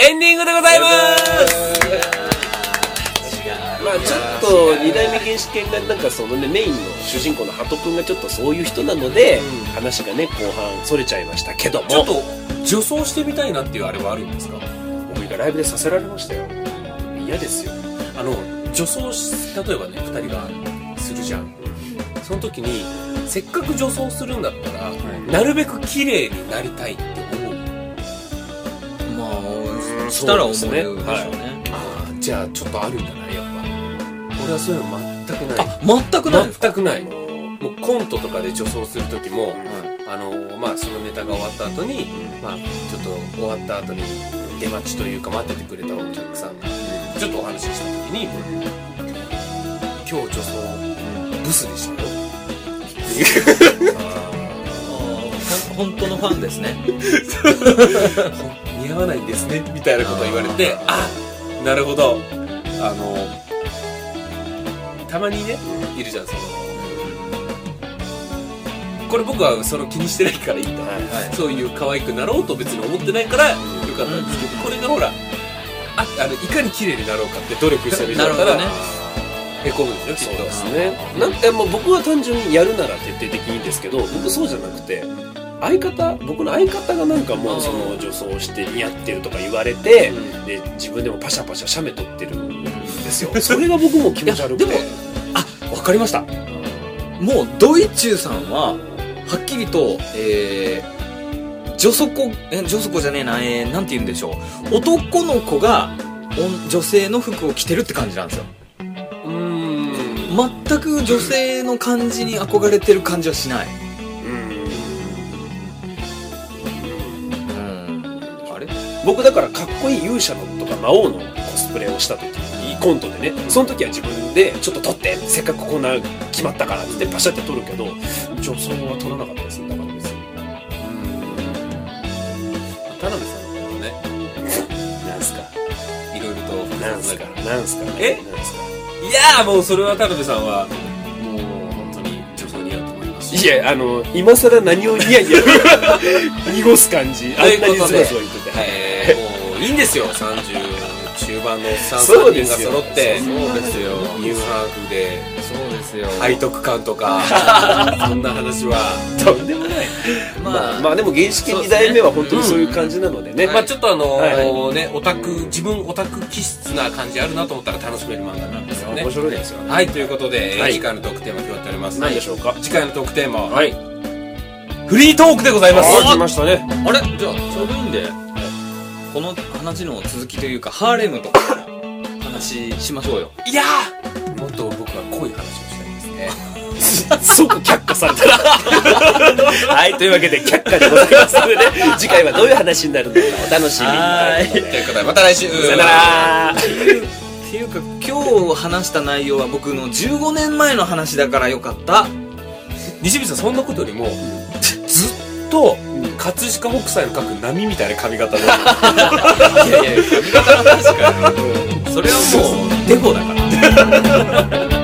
Speaker 1: エンディングでございます
Speaker 2: まあちょっと二代目原始犬がなんかそのねメインの主人公の鳩くんがちょっとそういう人なので、
Speaker 1: うん。
Speaker 2: 話がね後半それちゃいましたけども。
Speaker 1: ちょっと女装してみたいなっていうあれはあるんですか？
Speaker 2: 僕がライブでさせられましたよ。嫌ですよ。
Speaker 1: あの女装し例えばね2人がするじゃん。その時にせっかく女装するんだったら、なるべく綺麗になりたいって思う。
Speaker 3: まあ
Speaker 2: ん。
Speaker 3: したら思うでしょうね。
Speaker 2: そうですね。
Speaker 1: ああじゃあちょっとあるんじゃない？やっぱ俺はそういうの全くない。
Speaker 3: 全くない
Speaker 1: 全くない。もうコントとかで女装する時も、あのまあそのネタが終わった後に、まあちょっと終わった後に出待ちというか待っててくれたお客さんがちょっとお話しした時に「今日女装ブスでしたよ」
Speaker 3: ほん本当のファンですね。
Speaker 1: 似合わないんですねみたいなことを言われてあなるほど。あのたまにねいるじゃんその。これ僕はその気にしてないからいいと、
Speaker 2: はい
Speaker 1: そういう可愛くなろうと別に思ってないからよかったんですけど、これがほらああのいかに綺麗になろうかって努力してる人だったらへこむんですよきっと。
Speaker 2: そうですね。なんかもう僕は単純にやるなら徹底的にいいんですけど僕そうじゃなくて相方僕の相方がなんかもうその女装して似合ってるとか言われて、
Speaker 1: うん。
Speaker 2: で自分でもパシャパシャ写メ撮ってるんですよ。それが僕も気持ち悪くて。
Speaker 3: でもかりました。もうドイチューさんははっきりとえー、女底え女底じゃねえなえー、なんて言うんでしょう。男の子が女女性の服を着てるって感じなんですよ。
Speaker 1: うーん
Speaker 3: 全く女性の感じに憧れてる感じはしない。うん。あれ？
Speaker 2: 僕だからかっこいい勇者のとか魔王のコスプレをした時。にコントでねその時は自分でちょっと撮ってせっかくこんな決まったからってパシャって撮るけど女装は撮らなかったですだから別に
Speaker 1: 田辺さんのね
Speaker 2: なんすか？
Speaker 1: いろいろと。
Speaker 2: なんすか？なんすか？
Speaker 1: え？
Speaker 2: なんすか？
Speaker 1: いやーもうそれは田辺さんはもう本当に女装似合うと思います。
Speaker 2: いやあの今更何をニヤニヤ濁す感じ。あんなにズバズバ言ってて。
Speaker 1: えー、もういいんですよ。30中盤のおっさん3人が揃って
Speaker 3: そうですよ。
Speaker 1: ニューハーフで
Speaker 3: そうですよ。
Speaker 1: 背徳感とか そんな話は。
Speaker 2: とんでもない。まあまあでも原始系2代目は本当にそういう感じなのでね。
Speaker 1: まあちょっとあの
Speaker 2: はい
Speaker 1: ーねオタク自分オタク気質な感じあるなと思ったら楽しめる漫画なんですよね。
Speaker 2: 面白いですよね。
Speaker 1: はいということで、次回のトークテーマ決まっております。
Speaker 2: 何でしょうか？
Speaker 1: 次回のトークテーマは、
Speaker 2: はい。
Speaker 1: フリートークでございます。
Speaker 2: あ来ましたね。
Speaker 3: あれ？じゃあちょうどいいんでこの話の続きというかハーレムとかの話しましょうよ。
Speaker 1: いやー！もっと僕は濃い話をしたいですね。
Speaker 2: 即却下されたら。はいというわけで却下でございますのでね次回はどういう話になるのかお楽しみに。
Speaker 1: ということでまた来週。
Speaker 2: さよなら。
Speaker 3: っていうか今日話した内容は僕の15年前の話だからよかった。
Speaker 1: 西口さんそんなことよりもずっと葛飾北斎の描く波みたいな髪型で
Speaker 3: いやいや髪型の話かよ。それはもうデフォだから